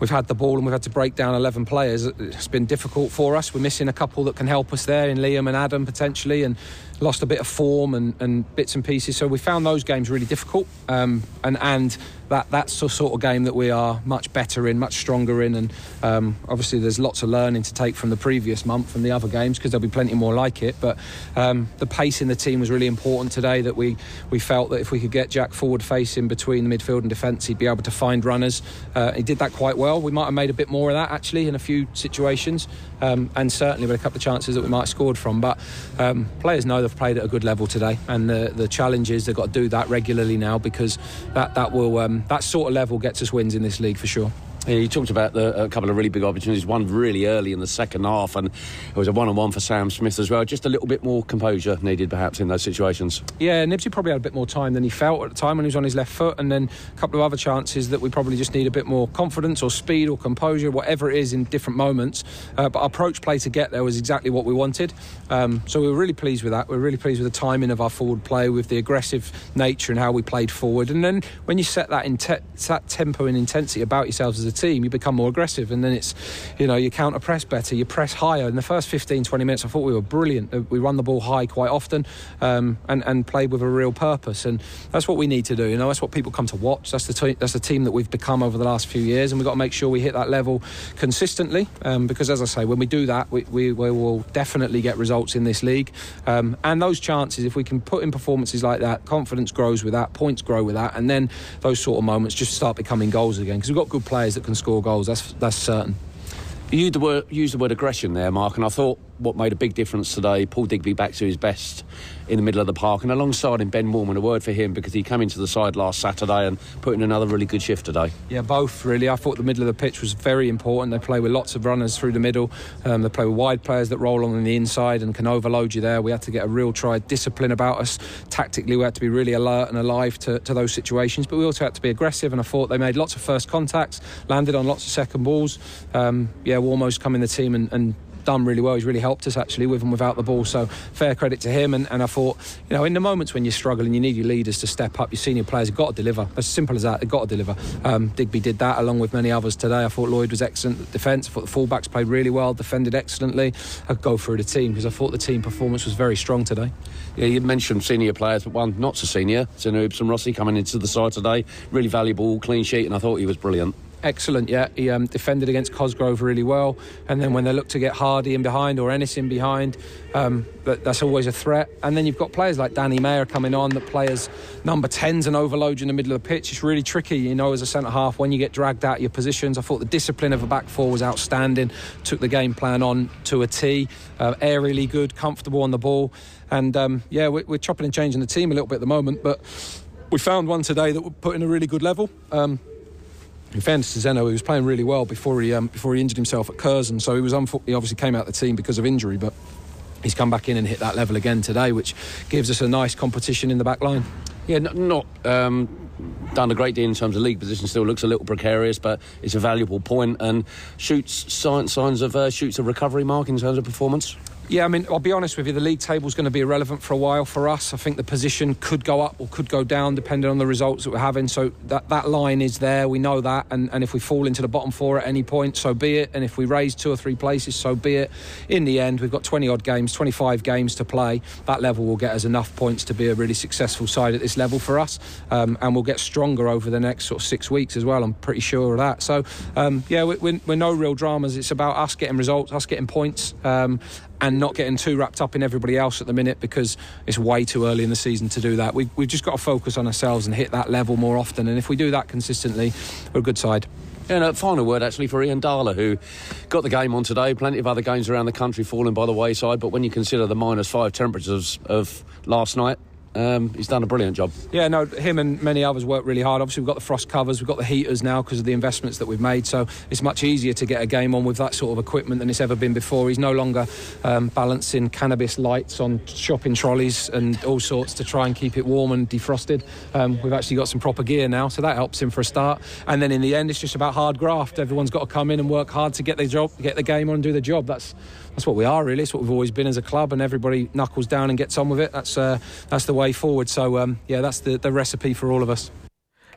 we've had the ball and we've had to break down 11 players. It's been difficult for us. We're missing a couple that can help us there in Liam and Adam potentially, and lost a bit of form and, and bits and pieces. So we found those games really difficult, um, and and that that's the sort of game that we are much better in, much stronger in, and um, obviously there's lots of learning to take from the previous month from the other games because there'll be plenty more like it. But um, the pace in the team was really important today. That we we felt that if we could get Jack forward facing between the midfield and defence, he'd be able to find runners. Uh, he did that quite well. We might have made a bit more of that actually in a few situations, um, and certainly with a couple of chances that we might have scored from. But um, players know they've played at a good level today, and the the challenge is they've got to do that regularly now because that that will um, that sort of level gets us wins in this league for sure. You talked about the, a couple of really big opportunities. One really early in the second half, and it was a one-on-one for Sam Smith as well. Just a little bit more composure needed, perhaps, in those situations. Yeah, Knibbsy probably had a bit more time than he felt at the time when he was on his left foot, and then a couple of other chances that we probably just need a bit more confidence or speed or composure, whatever it is, in different moments. Uh, but our approach play to get there was exactly what we wanted. Um, so we were really pleased with that. We are really pleased with the timing of our forward play, with the aggressive nature and how we played forward. And then when you set that, te- that tempo and intensity about yourselves as a team, you become more aggressive and then it's you know you counter press better you press higher. In the first 15 20 minutes I thought we were brilliant. Uh, we run the ball high quite often um, and, and played with a real purpose and that's what we need to do you know that's what people come to watch. That's the, te- that's the team that we've become over the last few years and we've got to make sure we hit that level consistently um, because as I say when we do that we, we, we will definitely get results in this league um, and those chances if we can put in performances like that confidence grows with that points grow with that and then those sort of moments just start becoming goals again because we've got good players that can score goals. That's that's certain. You used the word, used the word aggression there, Mark, and I thought what made a big difference today, Paul Digby back to his best in the middle of the park, and alongside him, Ben Worman, a word for him because he came into the side last Saturday and put in another really good shift today. Yeah, both really. I thought the middle of the pitch was very important. They play with lots of runners through the middle. Um, they play with wide players that roll on the inside and can overload you there. We had to get a real try discipline about us. Tactically, we had to be really alert and alive to, to those situations, but we also had to be aggressive. And I thought they made lots of first contacts, landed on lots of second balls. Um, yeah, almost come in the team and, and done really well. He's really helped us actually with and without the ball. So fair credit to him. And, and I thought, you know, in the moments when you're struggling, you need your leaders to step up. Your senior players have got to deliver. As simple as that, they've got to deliver. Um, Digby did that along with many others today. I thought Lloyd was excellent at defence. I thought the fullbacks played really well, defended excellently. I'd go through the team because I thought the team performance was very strong today. Yeah, you mentioned senior players, but one not so senior, Zeno Ibsen Rossi coming into the side today. Really valuable, clean sheet, and I thought he was brilliant excellent. Yeah, he um, defended against Cosgrove really well, and then when they look to get Hardie in behind or Ennis in behind, um, that, that's always a threat. And then you've got players like Danny Mayor coming on, that players number tens and overload you in the middle of the pitch. It's really tricky, you know, as a centre half when you get dragged out of your positions. I thought the discipline of a back four was outstanding. Took the game plan on to a. Uh, aerially good, comfortable on the ball, and um, yeah, we're, we're chopping and changing the team a little bit at the moment, but we found one today that would put in a really good level. Um, in fairness to Zeno, he was playing really well before he um, before he injured himself at Curzon, so he was unfo- he obviously came out of the team because of injury, but he's come back in and hit that level again today, which gives us a nice competition in the back line. Yeah, not um, done a great deal in terms of league position. Still looks a little precarious, but it's a valuable point and shoots signs, of uh, shoots a recovery mark in terms of performance. Yeah, I mean, I'll be honest with you, the league table is going to be irrelevant for a while for us. I think the position could go up or could go down depending on the results that we're having. So that, that line is there, we know that. And, and if we fall into the bottom four at any point, so be it. And if we raise two or three places, so be it. In the end, we've got 20 odd games, 25 games to play. That level will get us enough points to be a really successful side at this level for us. Um, and we'll get stronger over the next sort of six weeks as well, I'm pretty sure of that. So, um, yeah, we, we're, we're, no real dramas. It's about us getting results, us getting points. Um, and not getting too wrapped up in everybody else at the minute because it's way too early in the season to do that. We, we've just got to focus on ourselves and hit that level more often. And if we do that consistently, we're a good side. And a final word actually for Ian Darler, who got the game on today. Plenty of other games around the country falling by the wayside, but when you consider the minus five temperatures of last night, um, he's done a brilliant job. Yeah, no, him and many others work really hard. Obviously, we've got the frost covers, we've got the heaters now because of the investments that we've made. So it's much easier to get a game on with that sort of equipment than it's ever been before. He's no longer um, balancing cannabis lights on shopping trolleys and all sorts to try and keep it warm and defrosted. Um, we've actually got some proper gear now, so that helps him for a start. And then in the end, it's just about hard graft. Everyone's got to come in and work hard to get their job, get the game on, and do the job. That's that's what we are really. It's what we've always been as a club, and everybody knuckles down and gets on with it. That's uh, that's the way forward. So um, yeah, that's the, the recipe for all of us.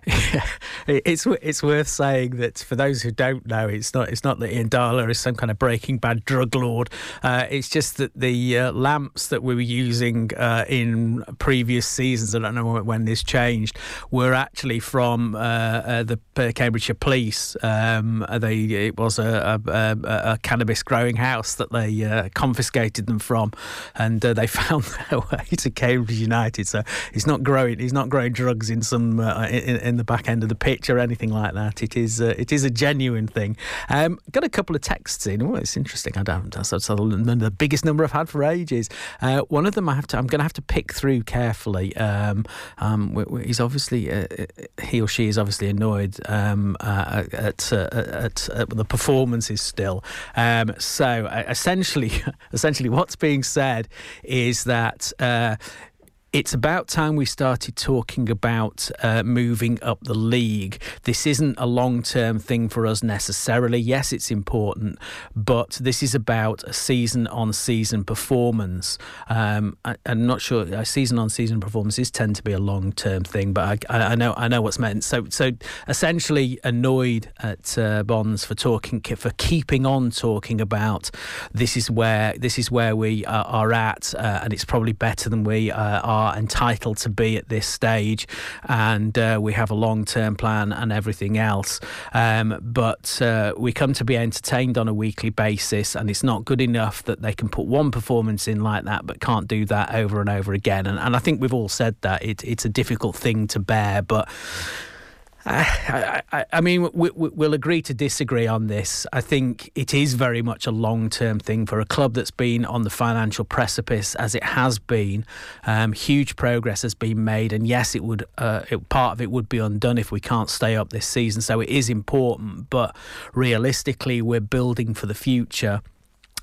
*laughs* it's it's worth saying that for those who don't know, it's not it's not that Ian Darler is some kind of Breaking Bad drug lord. Uh, it's just that the uh, lamps that we were using uh, in previous seasons, I don't know when this changed, were actually from uh, uh, the Cambridgeshire Police. Um, they it was a, a, a, cannabis growing house that they uh, confiscated them from, and they *laughs* found their way to Cambridge United. So he's not growing he's not growing drugs in some in, in the back end of the pitch or anything like that. It is uh, it is a genuine thing. Um, got a couple of texts in. Oh, it's interesting. I don't. That's, the biggest number I've had for ages. Uh, one of them I have to. I'm going to have to pick through carefully. Um, um, he's obviously uh, he or she is obviously annoyed um, uh, at, uh, at, at, the performances still. Um, so uh, essentially, *laughs* essentially, what's being said is that it's about time we started talking about uh, moving up the league. This isn't a long term thing for us necessarily. Yes, it's important, but this is about a season on season performance. Um, I, am not sure a season on season performances tend to be a long term thing, but I, I, know I know what's meant. So so essentially annoyed at uh, Bonds for talking for keeping on talking about this is where this is where we are, are at, uh, and it's probably better than we uh, are are entitled to be at this stage, and uh, we have a long term plan and everything else. Um, but uh, we come to be entertained on a weekly basis, and it's not good enough that they can put one performance in like that, but can't do that over and over again. And, and I think we've all said that it, it's a difficult thing to bear, but. I, I, I, mean, we, will agree to disagree on this. I think it is very much a long term thing for a club that's been on the financial precipice as it has been. Um, huge progress has been made, and yes, it would uh, it, part of it would be undone if we can't stay up this season. So it is important, but realistically, we're building for the future.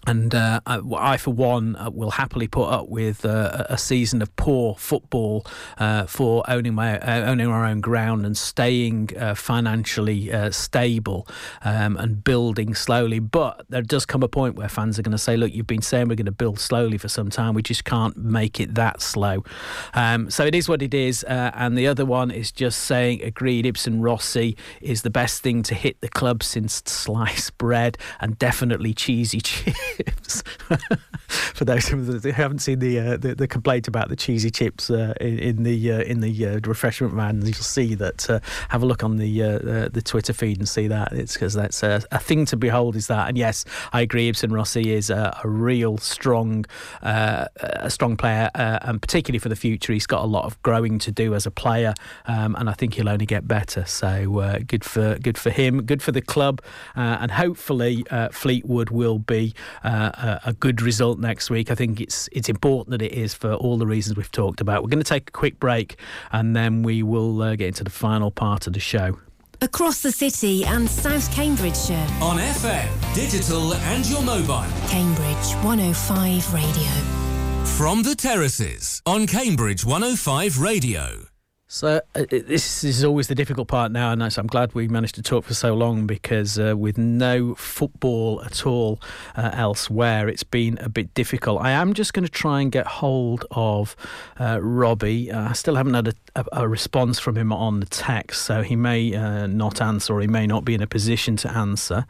And uh, I, for one, uh, will happily put up with uh, a season of poor football uh, for owning my uh, owning our own ground and staying uh, financially stable um, and building slowly. But there does come a point where fans are going to say, "Look, you've been saying we're going to build slowly for some time. We just can't make it that slow." Um, so it is what it is. and the other one is just saying, "Agreed." Ibsen Rossi is the best thing to hit the club since sliced bread and definitely cheesy *laughs* chips chips. *laughs* For those who haven't seen the, uh, the, the complaint about the cheesy chips uh, in, in, the uh, in the uh, refreshment van, you'll see that. Uh, have a look on the uh, the Twitter feed and see that. It's because that's a, a, thing to behold. Is that? And yes, I agree. Ibsen Rossi is a, a real strong a strong player, and particularly for the future, he's got a lot of growing to do as a player, um, and I think he'll only get better. So good for good for him, good for the club, and hopefully Fleetwood will be uh, a good result next week. I think it's it's important that it is for all the reasons we've talked about. We're going to take a quick break and then we will uh, get into the final part of the show. Across the city and South Cambridgeshire. On FM, digital and your mobile. Cambridge 105 Radio. From the terraces on Cambridge 105 Radio. So uh, this is always the difficult part now, and I'm glad we managed to talk for so long because uh, with no football at all uh, elsewhere, it's been a bit difficult. I am just going to try and get hold of uh, Robbie. Uh, I still haven't had a, a, a, response from him on the text, so he may uh, not answer or he may not be in a position to answer.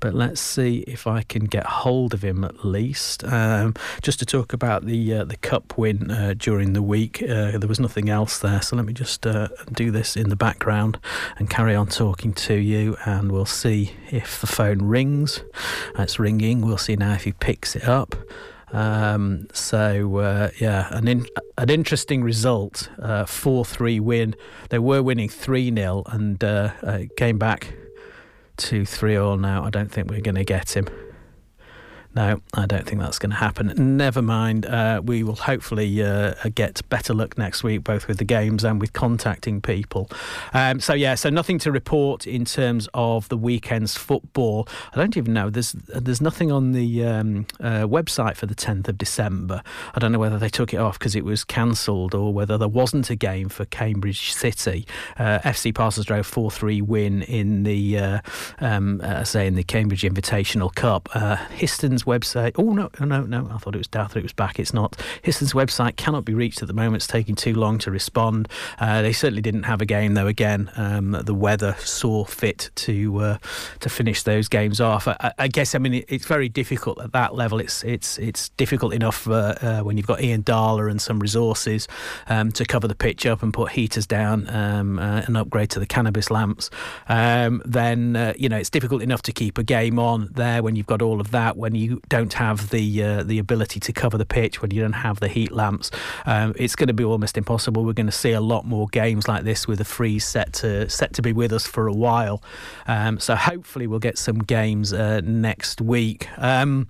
But let's see if I can get hold of him at least, um, just to talk about the the cup win during the week. there was nothing else there, so let me just uh, do this in the background and carry on talking to you, and we'll see if the phone rings. It's ringing. We'll see now if he picks it up. Um, so uh, yeah, an in, an interesting result. Uh, Four three win. They were winning three 0 and uh, uh, came back to three all. Now I don't think we're going to get him. No, I don't think that's going to happen. Never mind. Uh, we will hopefully uh, get better luck next week, both with the games and with contacting people. Um, so yeah, so nothing to report in terms of the weekend's football. I don't even know. There's there's nothing on the um, uh, website for the 10th of December. I don't know whether they took it off because it was cancelled or whether there wasn't a game for Cambridge City. Uh, FC Parsonsgrove 4-3 win in the uh, um, uh, say in the Cambridge Invitational Cup. Histon's website. Oh no, no, no! I thought it was. Thought it was back. It's not. Histon's website cannot be reached at the moment. It's taking too long to respond. Uh, they certainly didn't have a game though. Again, um, the weather saw fit to uh, to finish those games off. I, I guess. I mean, it's very difficult at that level. It's it's it's difficult enough uh, uh when you've got Ian Darler and some resources um, to cover the pitch up and put heaters down um, uh, and upgrade to the cannabis lamps. Um, then uh, you know it's difficult enough to keep a game on there when you've got all of that. When you don't have the uh, the ability to cover the pitch, when you don't have the heat lamps, um, it's going to be almost impossible. We're going to see a lot more games like this with the freeze set to set to be with us for a while. Um, so hopefully we'll get some games uh, next week. Um,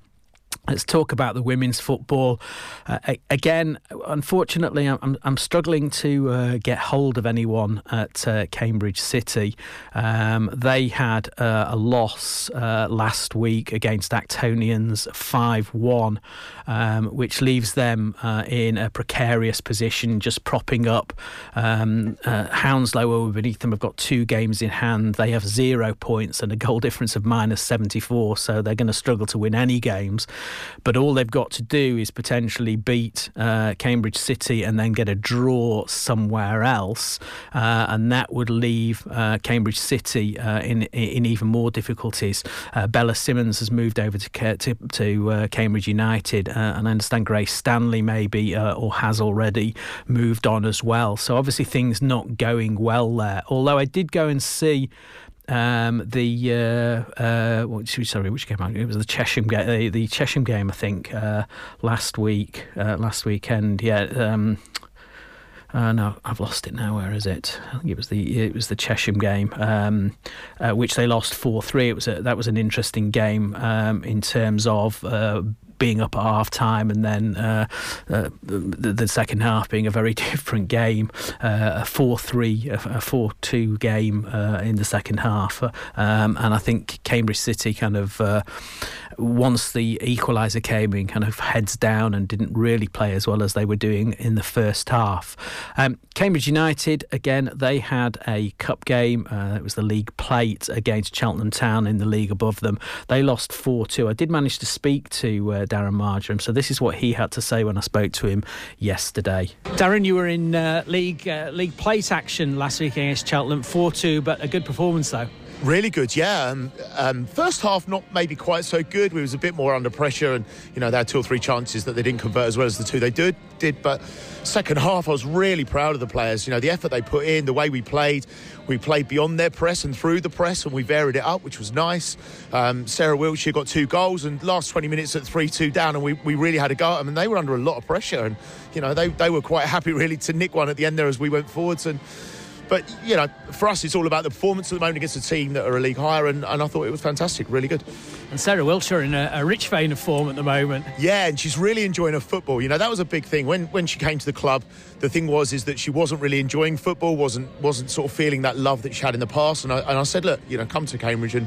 Let's talk about the women's football. Uh, again, unfortunately, I'm, I'm struggling to uh, get hold of anyone at uh, Cambridge City. Um, they had uh, a loss uh, last week against Actonians 5 1, um, which leaves them uh, in a precarious position, just propping up. Um, Hounslow over beneath them have got two games in hand. They have zero points and a goal difference of minus 74, so they're going to struggle to win any games. But all they've got to do is potentially beat uh, Cambridge City and then get a draw somewhere else, uh, and that would leave uh, Cambridge City uh, in in even more difficulties. Uh, Bella Simmons has moved over to to, to Cambridge United, and I understand Grace Stanley maybe or has already moved on as well. So obviously things not going well there. Although I did go and see um, the uh, uh, which, sorry, which game? It was the Chesham game. The, the Chesham game, I think, uh, last week, uh, last weekend. Yeah. Um, uh, no, I've lost it now. Where is it? I think it was the it was the Chesham game, um, uh, which they lost four three. It was a, that was an interesting game um, in terms of being up at half time and then uh, uh, the, the, second half being a very *laughs* different game, uh, a 4 3, a 4 2 game uh, in the second half. Um, and I think Cambridge City kind of uh, once the equaliser came in, kind of heads down and didn't really play as well as they were doing in the first half. Um, Cambridge United, again, they had a cup game. Uh, it was the league plate against Cheltenham Town in the league above them. They lost 4 2. I did manage to speak to Darren Marjoram, so this is what he had to say when I spoke to him yesterday. Darren, you were in uh, league, uh, league plate action last week against Cheltenham, 4 2, but a good performance though. Really good, yeah. Um, um, first half, not maybe quite so good. We was a bit more under pressure, and you know they had two or three chances that they didn't convert as well as the two they did. Did, but second half, I was really proud of the players. You know the effort they put in, the way we played. We played beyond their press and through the press, and we varied it up, which was nice. Um, Sarah Wiltshire got two goals, and last 20 minutes at three-two down, and we, we really had a go at them, and they were under a lot of pressure, and you know they they were quite happy *laughs* really to nick one at the end there as we went forwards and. But, you know, for us, it's all about the performance at the moment against a team that are a league higher, and, and I thought it was fantastic, really good. And Sarah Wiltshire in a, a, rich vein of form at the moment. Yeah, and she's really enjoying her football. You know, that was a big thing when when she came to the club. The thing was is that she wasn't really enjoying football, wasn't wasn't sort of feeling that love that she had in the past. And I, and I said, look, you know, come to Cambridge, and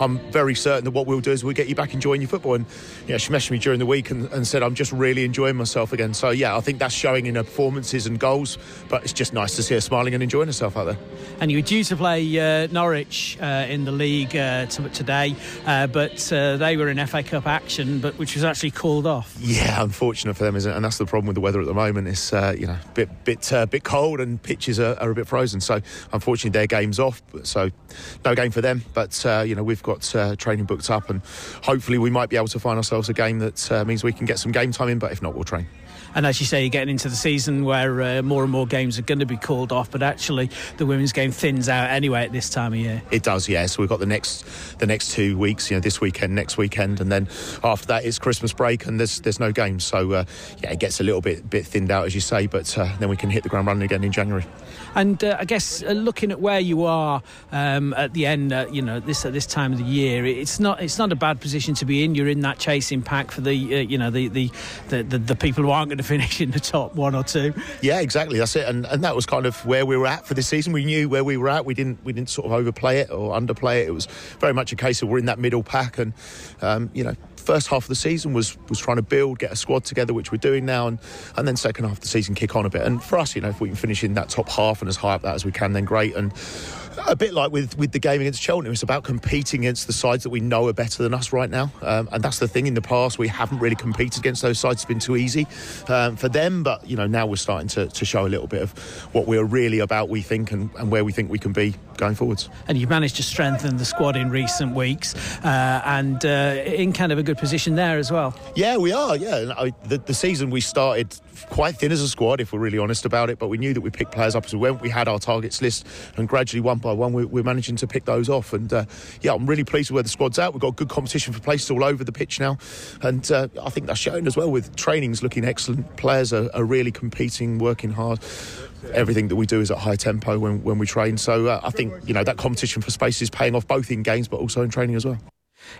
I'm very certain that what we'll do is we'll get you back enjoying your football. And yeah, she messaged me during the week and, and said I'm just really enjoying myself again. So yeah, I think that's showing in her performances and goals. But it's just nice to see her smiling and enjoying herself out there. And you were due to play uh, Norwich uh, in the league uh, today, uh, uh, they were in FA Cup action, but which was actually called off. Yeah, unfortunate for them, isn't it? And that's the problem with the weather at the moment. It's uh, you know bit bit bit cold and pitches are, are, a bit frozen. So unfortunately, their game's off. So no game for them. But you know we've got training booked up, and hopefully we might be able to find ourselves a game that means we can get some game time in. But if not, we'll train. And as you say, you're getting into the season where uh, more and more games are going to be called off, but actually the women's game thins out anyway at this time of year. It does, yeah. So we've got the next the next two weeks, you know, this weekend, next weekend, and then after that it's Christmas break and there's there's no games. So uh, yeah, it gets a little bit bit thinned out as you say, but uh, then we can hit the ground running again in January. And uh, I guess uh, looking at where you are um, at the end, uh, you know, this at this time of the year, it's not it's not a bad position to be in. You're in that chasing pack for the you know the the, the the the people who aren't going to finish in the top one or two. Yeah, exactly. That's it. And and that was kind of where we were at for this season. We knew where we were at. We didn't we didn't sort of overplay it or underplay it. It was very much a case of we're in that middle pack, and um, you know first half of the season was was trying to build, get a squad together, which we're doing now, and and then second half of the season kick on a bit. And for us, you know, if we can finish in that top half and as high up that as we can, then great. And a bit like with, with the game against Cheltenham, it's about competing against the sides that we know are better than us right now. Um, and that's the thing. In the past, we haven't really competed against those sides. It's been too easy um, for them. But you know, now we're starting to, to show a little bit of what we're really about. We think and, and where we think we can be going forwards. And you've managed to strengthen the squad in recent weeks, uh, and uh, in kind of a good position there as well. Yeah, we are. Yeah, I, the, the season we started quite thin as a squad, if we're really honest about it. But we knew that we picked players up as we went. We had our targets list, and gradually, one by one, we, are managing to pick those off. And uh, yeah, I'm really pleased with where the squad's at. We've got good competition for places all over the pitch now, and uh, I think that's shown as well with trainings looking excellent. Players are, are really competing, working hard everything that we do is at high tempo when, when we train. So uh, I think you know that competition for space is paying off both in games but also in training as well.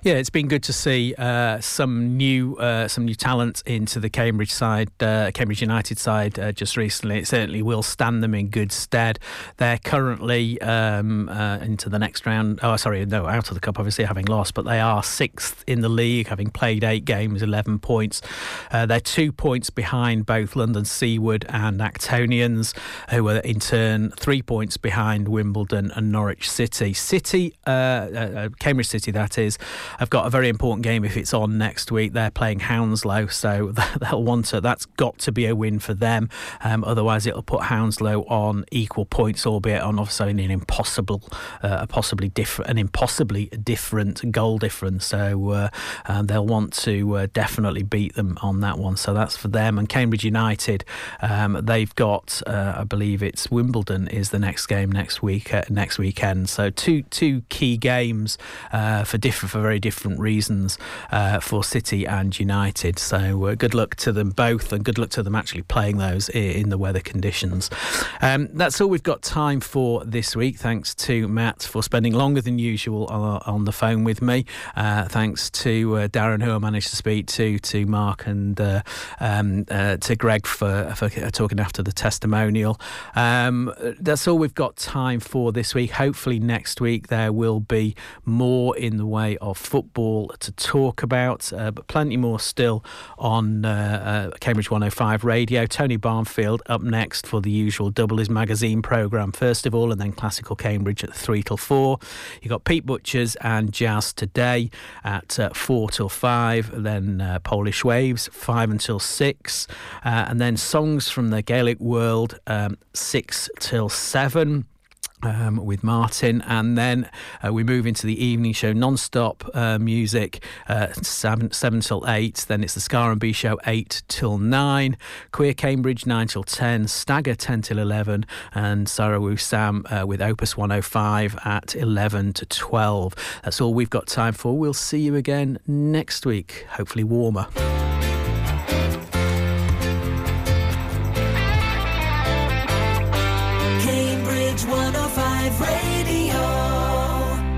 Yeah, it's been good to see uh, some new uh, some new talent into the Cambridge side, uh, Cambridge United side, uh, just recently. It certainly will stand them in good stead. They're currently um, uh, into the next round. Oh, sorry, no, out of the cup, obviously having lost, but they are sixth in the league, having played eight games, eleven points. Uh, they're two points behind both London Seaward and Actonians, who are in turn three points behind Wimbledon and Norwich City. City, Cambridge City, that is have got a very important game if it's on next week. They're playing Hounslow, so *laughs* they'll want to. That's got to be a win for them. Um, otherwise, it'll put Hounslow on equal points, albeit on also an impossible, uh, a possibly different, an impossibly different goal difference. So uh, um, they'll want to uh, definitely beat them on that one. So that's for them. And Cambridge United, um, they've got, uh, I believe it's Wimbledon is the next game next week, uh, next weekend. So two two key games uh, for different for very different reasons uh, for City and United. So uh, good luck to them both, and good luck to them actually playing those in the weather conditions. Um, that's all we've got time for this week. Thanks to Matt for spending longer than usual on, on the phone with me. Uh, thanks to uh, Darren, who I managed to speak to, to Mark, and uh, um, to Greg for, for talking after the testimonial. Um, that's all we've got time for this week. Hopefully, next week there will be more in the way of football to talk about, uh, but plenty more still on uh, uh, Cambridge 105 radio. Tony Barnfield up next for the usual Double His Magazine programme, first of all, and then Classical Cambridge at 3 till 4. You've got Pete Butchers and Jazz Today at uh, 4 till 5, then uh, Polish Waves 5 until 6, uh, and then Songs from the Gaelic World um, 6 till 7 um, with Martin, and then uh, we move into the evening show, non-stop uh, music, uh, seven seven till eight. Then it's the Scar and B show, eight till nine. Queer Cambridge, nine till ten. Stagger, ten till eleven, and Sarawoo Sam uh, with Opus one hundred oh five at eleven to twelve. That's all we've got time for. We'll see you again next week, hopefully warmer.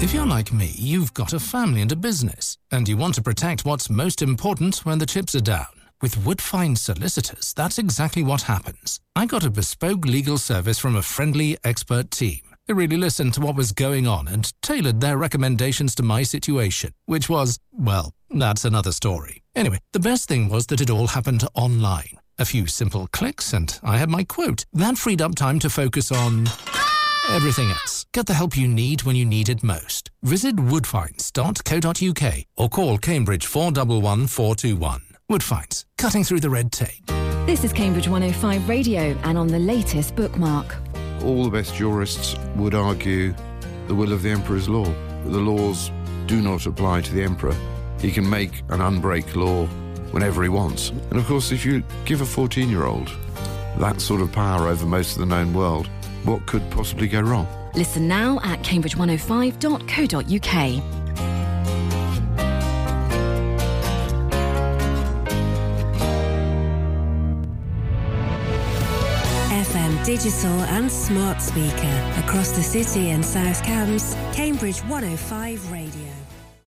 If you're like me, you've got a family and a business, and you want to protect what's most important when the chips are down. With Woodfine Solicitors, that's exactly what happens. I got a bespoke legal service from a friendly, expert team. They really listened to what was going on and tailored their recommendations to my situation, which was, well, that's another story. Anyway, the best thing was that it all happened online. A few simple clicks and I had my quote. That freed up time to focus on everything else. Get the help you need when you need it most. Visit woodfines.co.uk or call Cambridge 411 421. Woodfines, cutting through the red tape. This is Cambridge 105 Radio and on the latest bookmark. All the best jurists would argue the will of the emperor is law. The laws do not apply to the emperor. He can make and unbreak law whenever he wants. And of course, if you give a 14 year old that sort of power over most of the known world, what could possibly go wrong? Listen now at cambridge105.co.uk. FM digital and smart speaker across the city and South Cambs, Cambridge 105 Radio.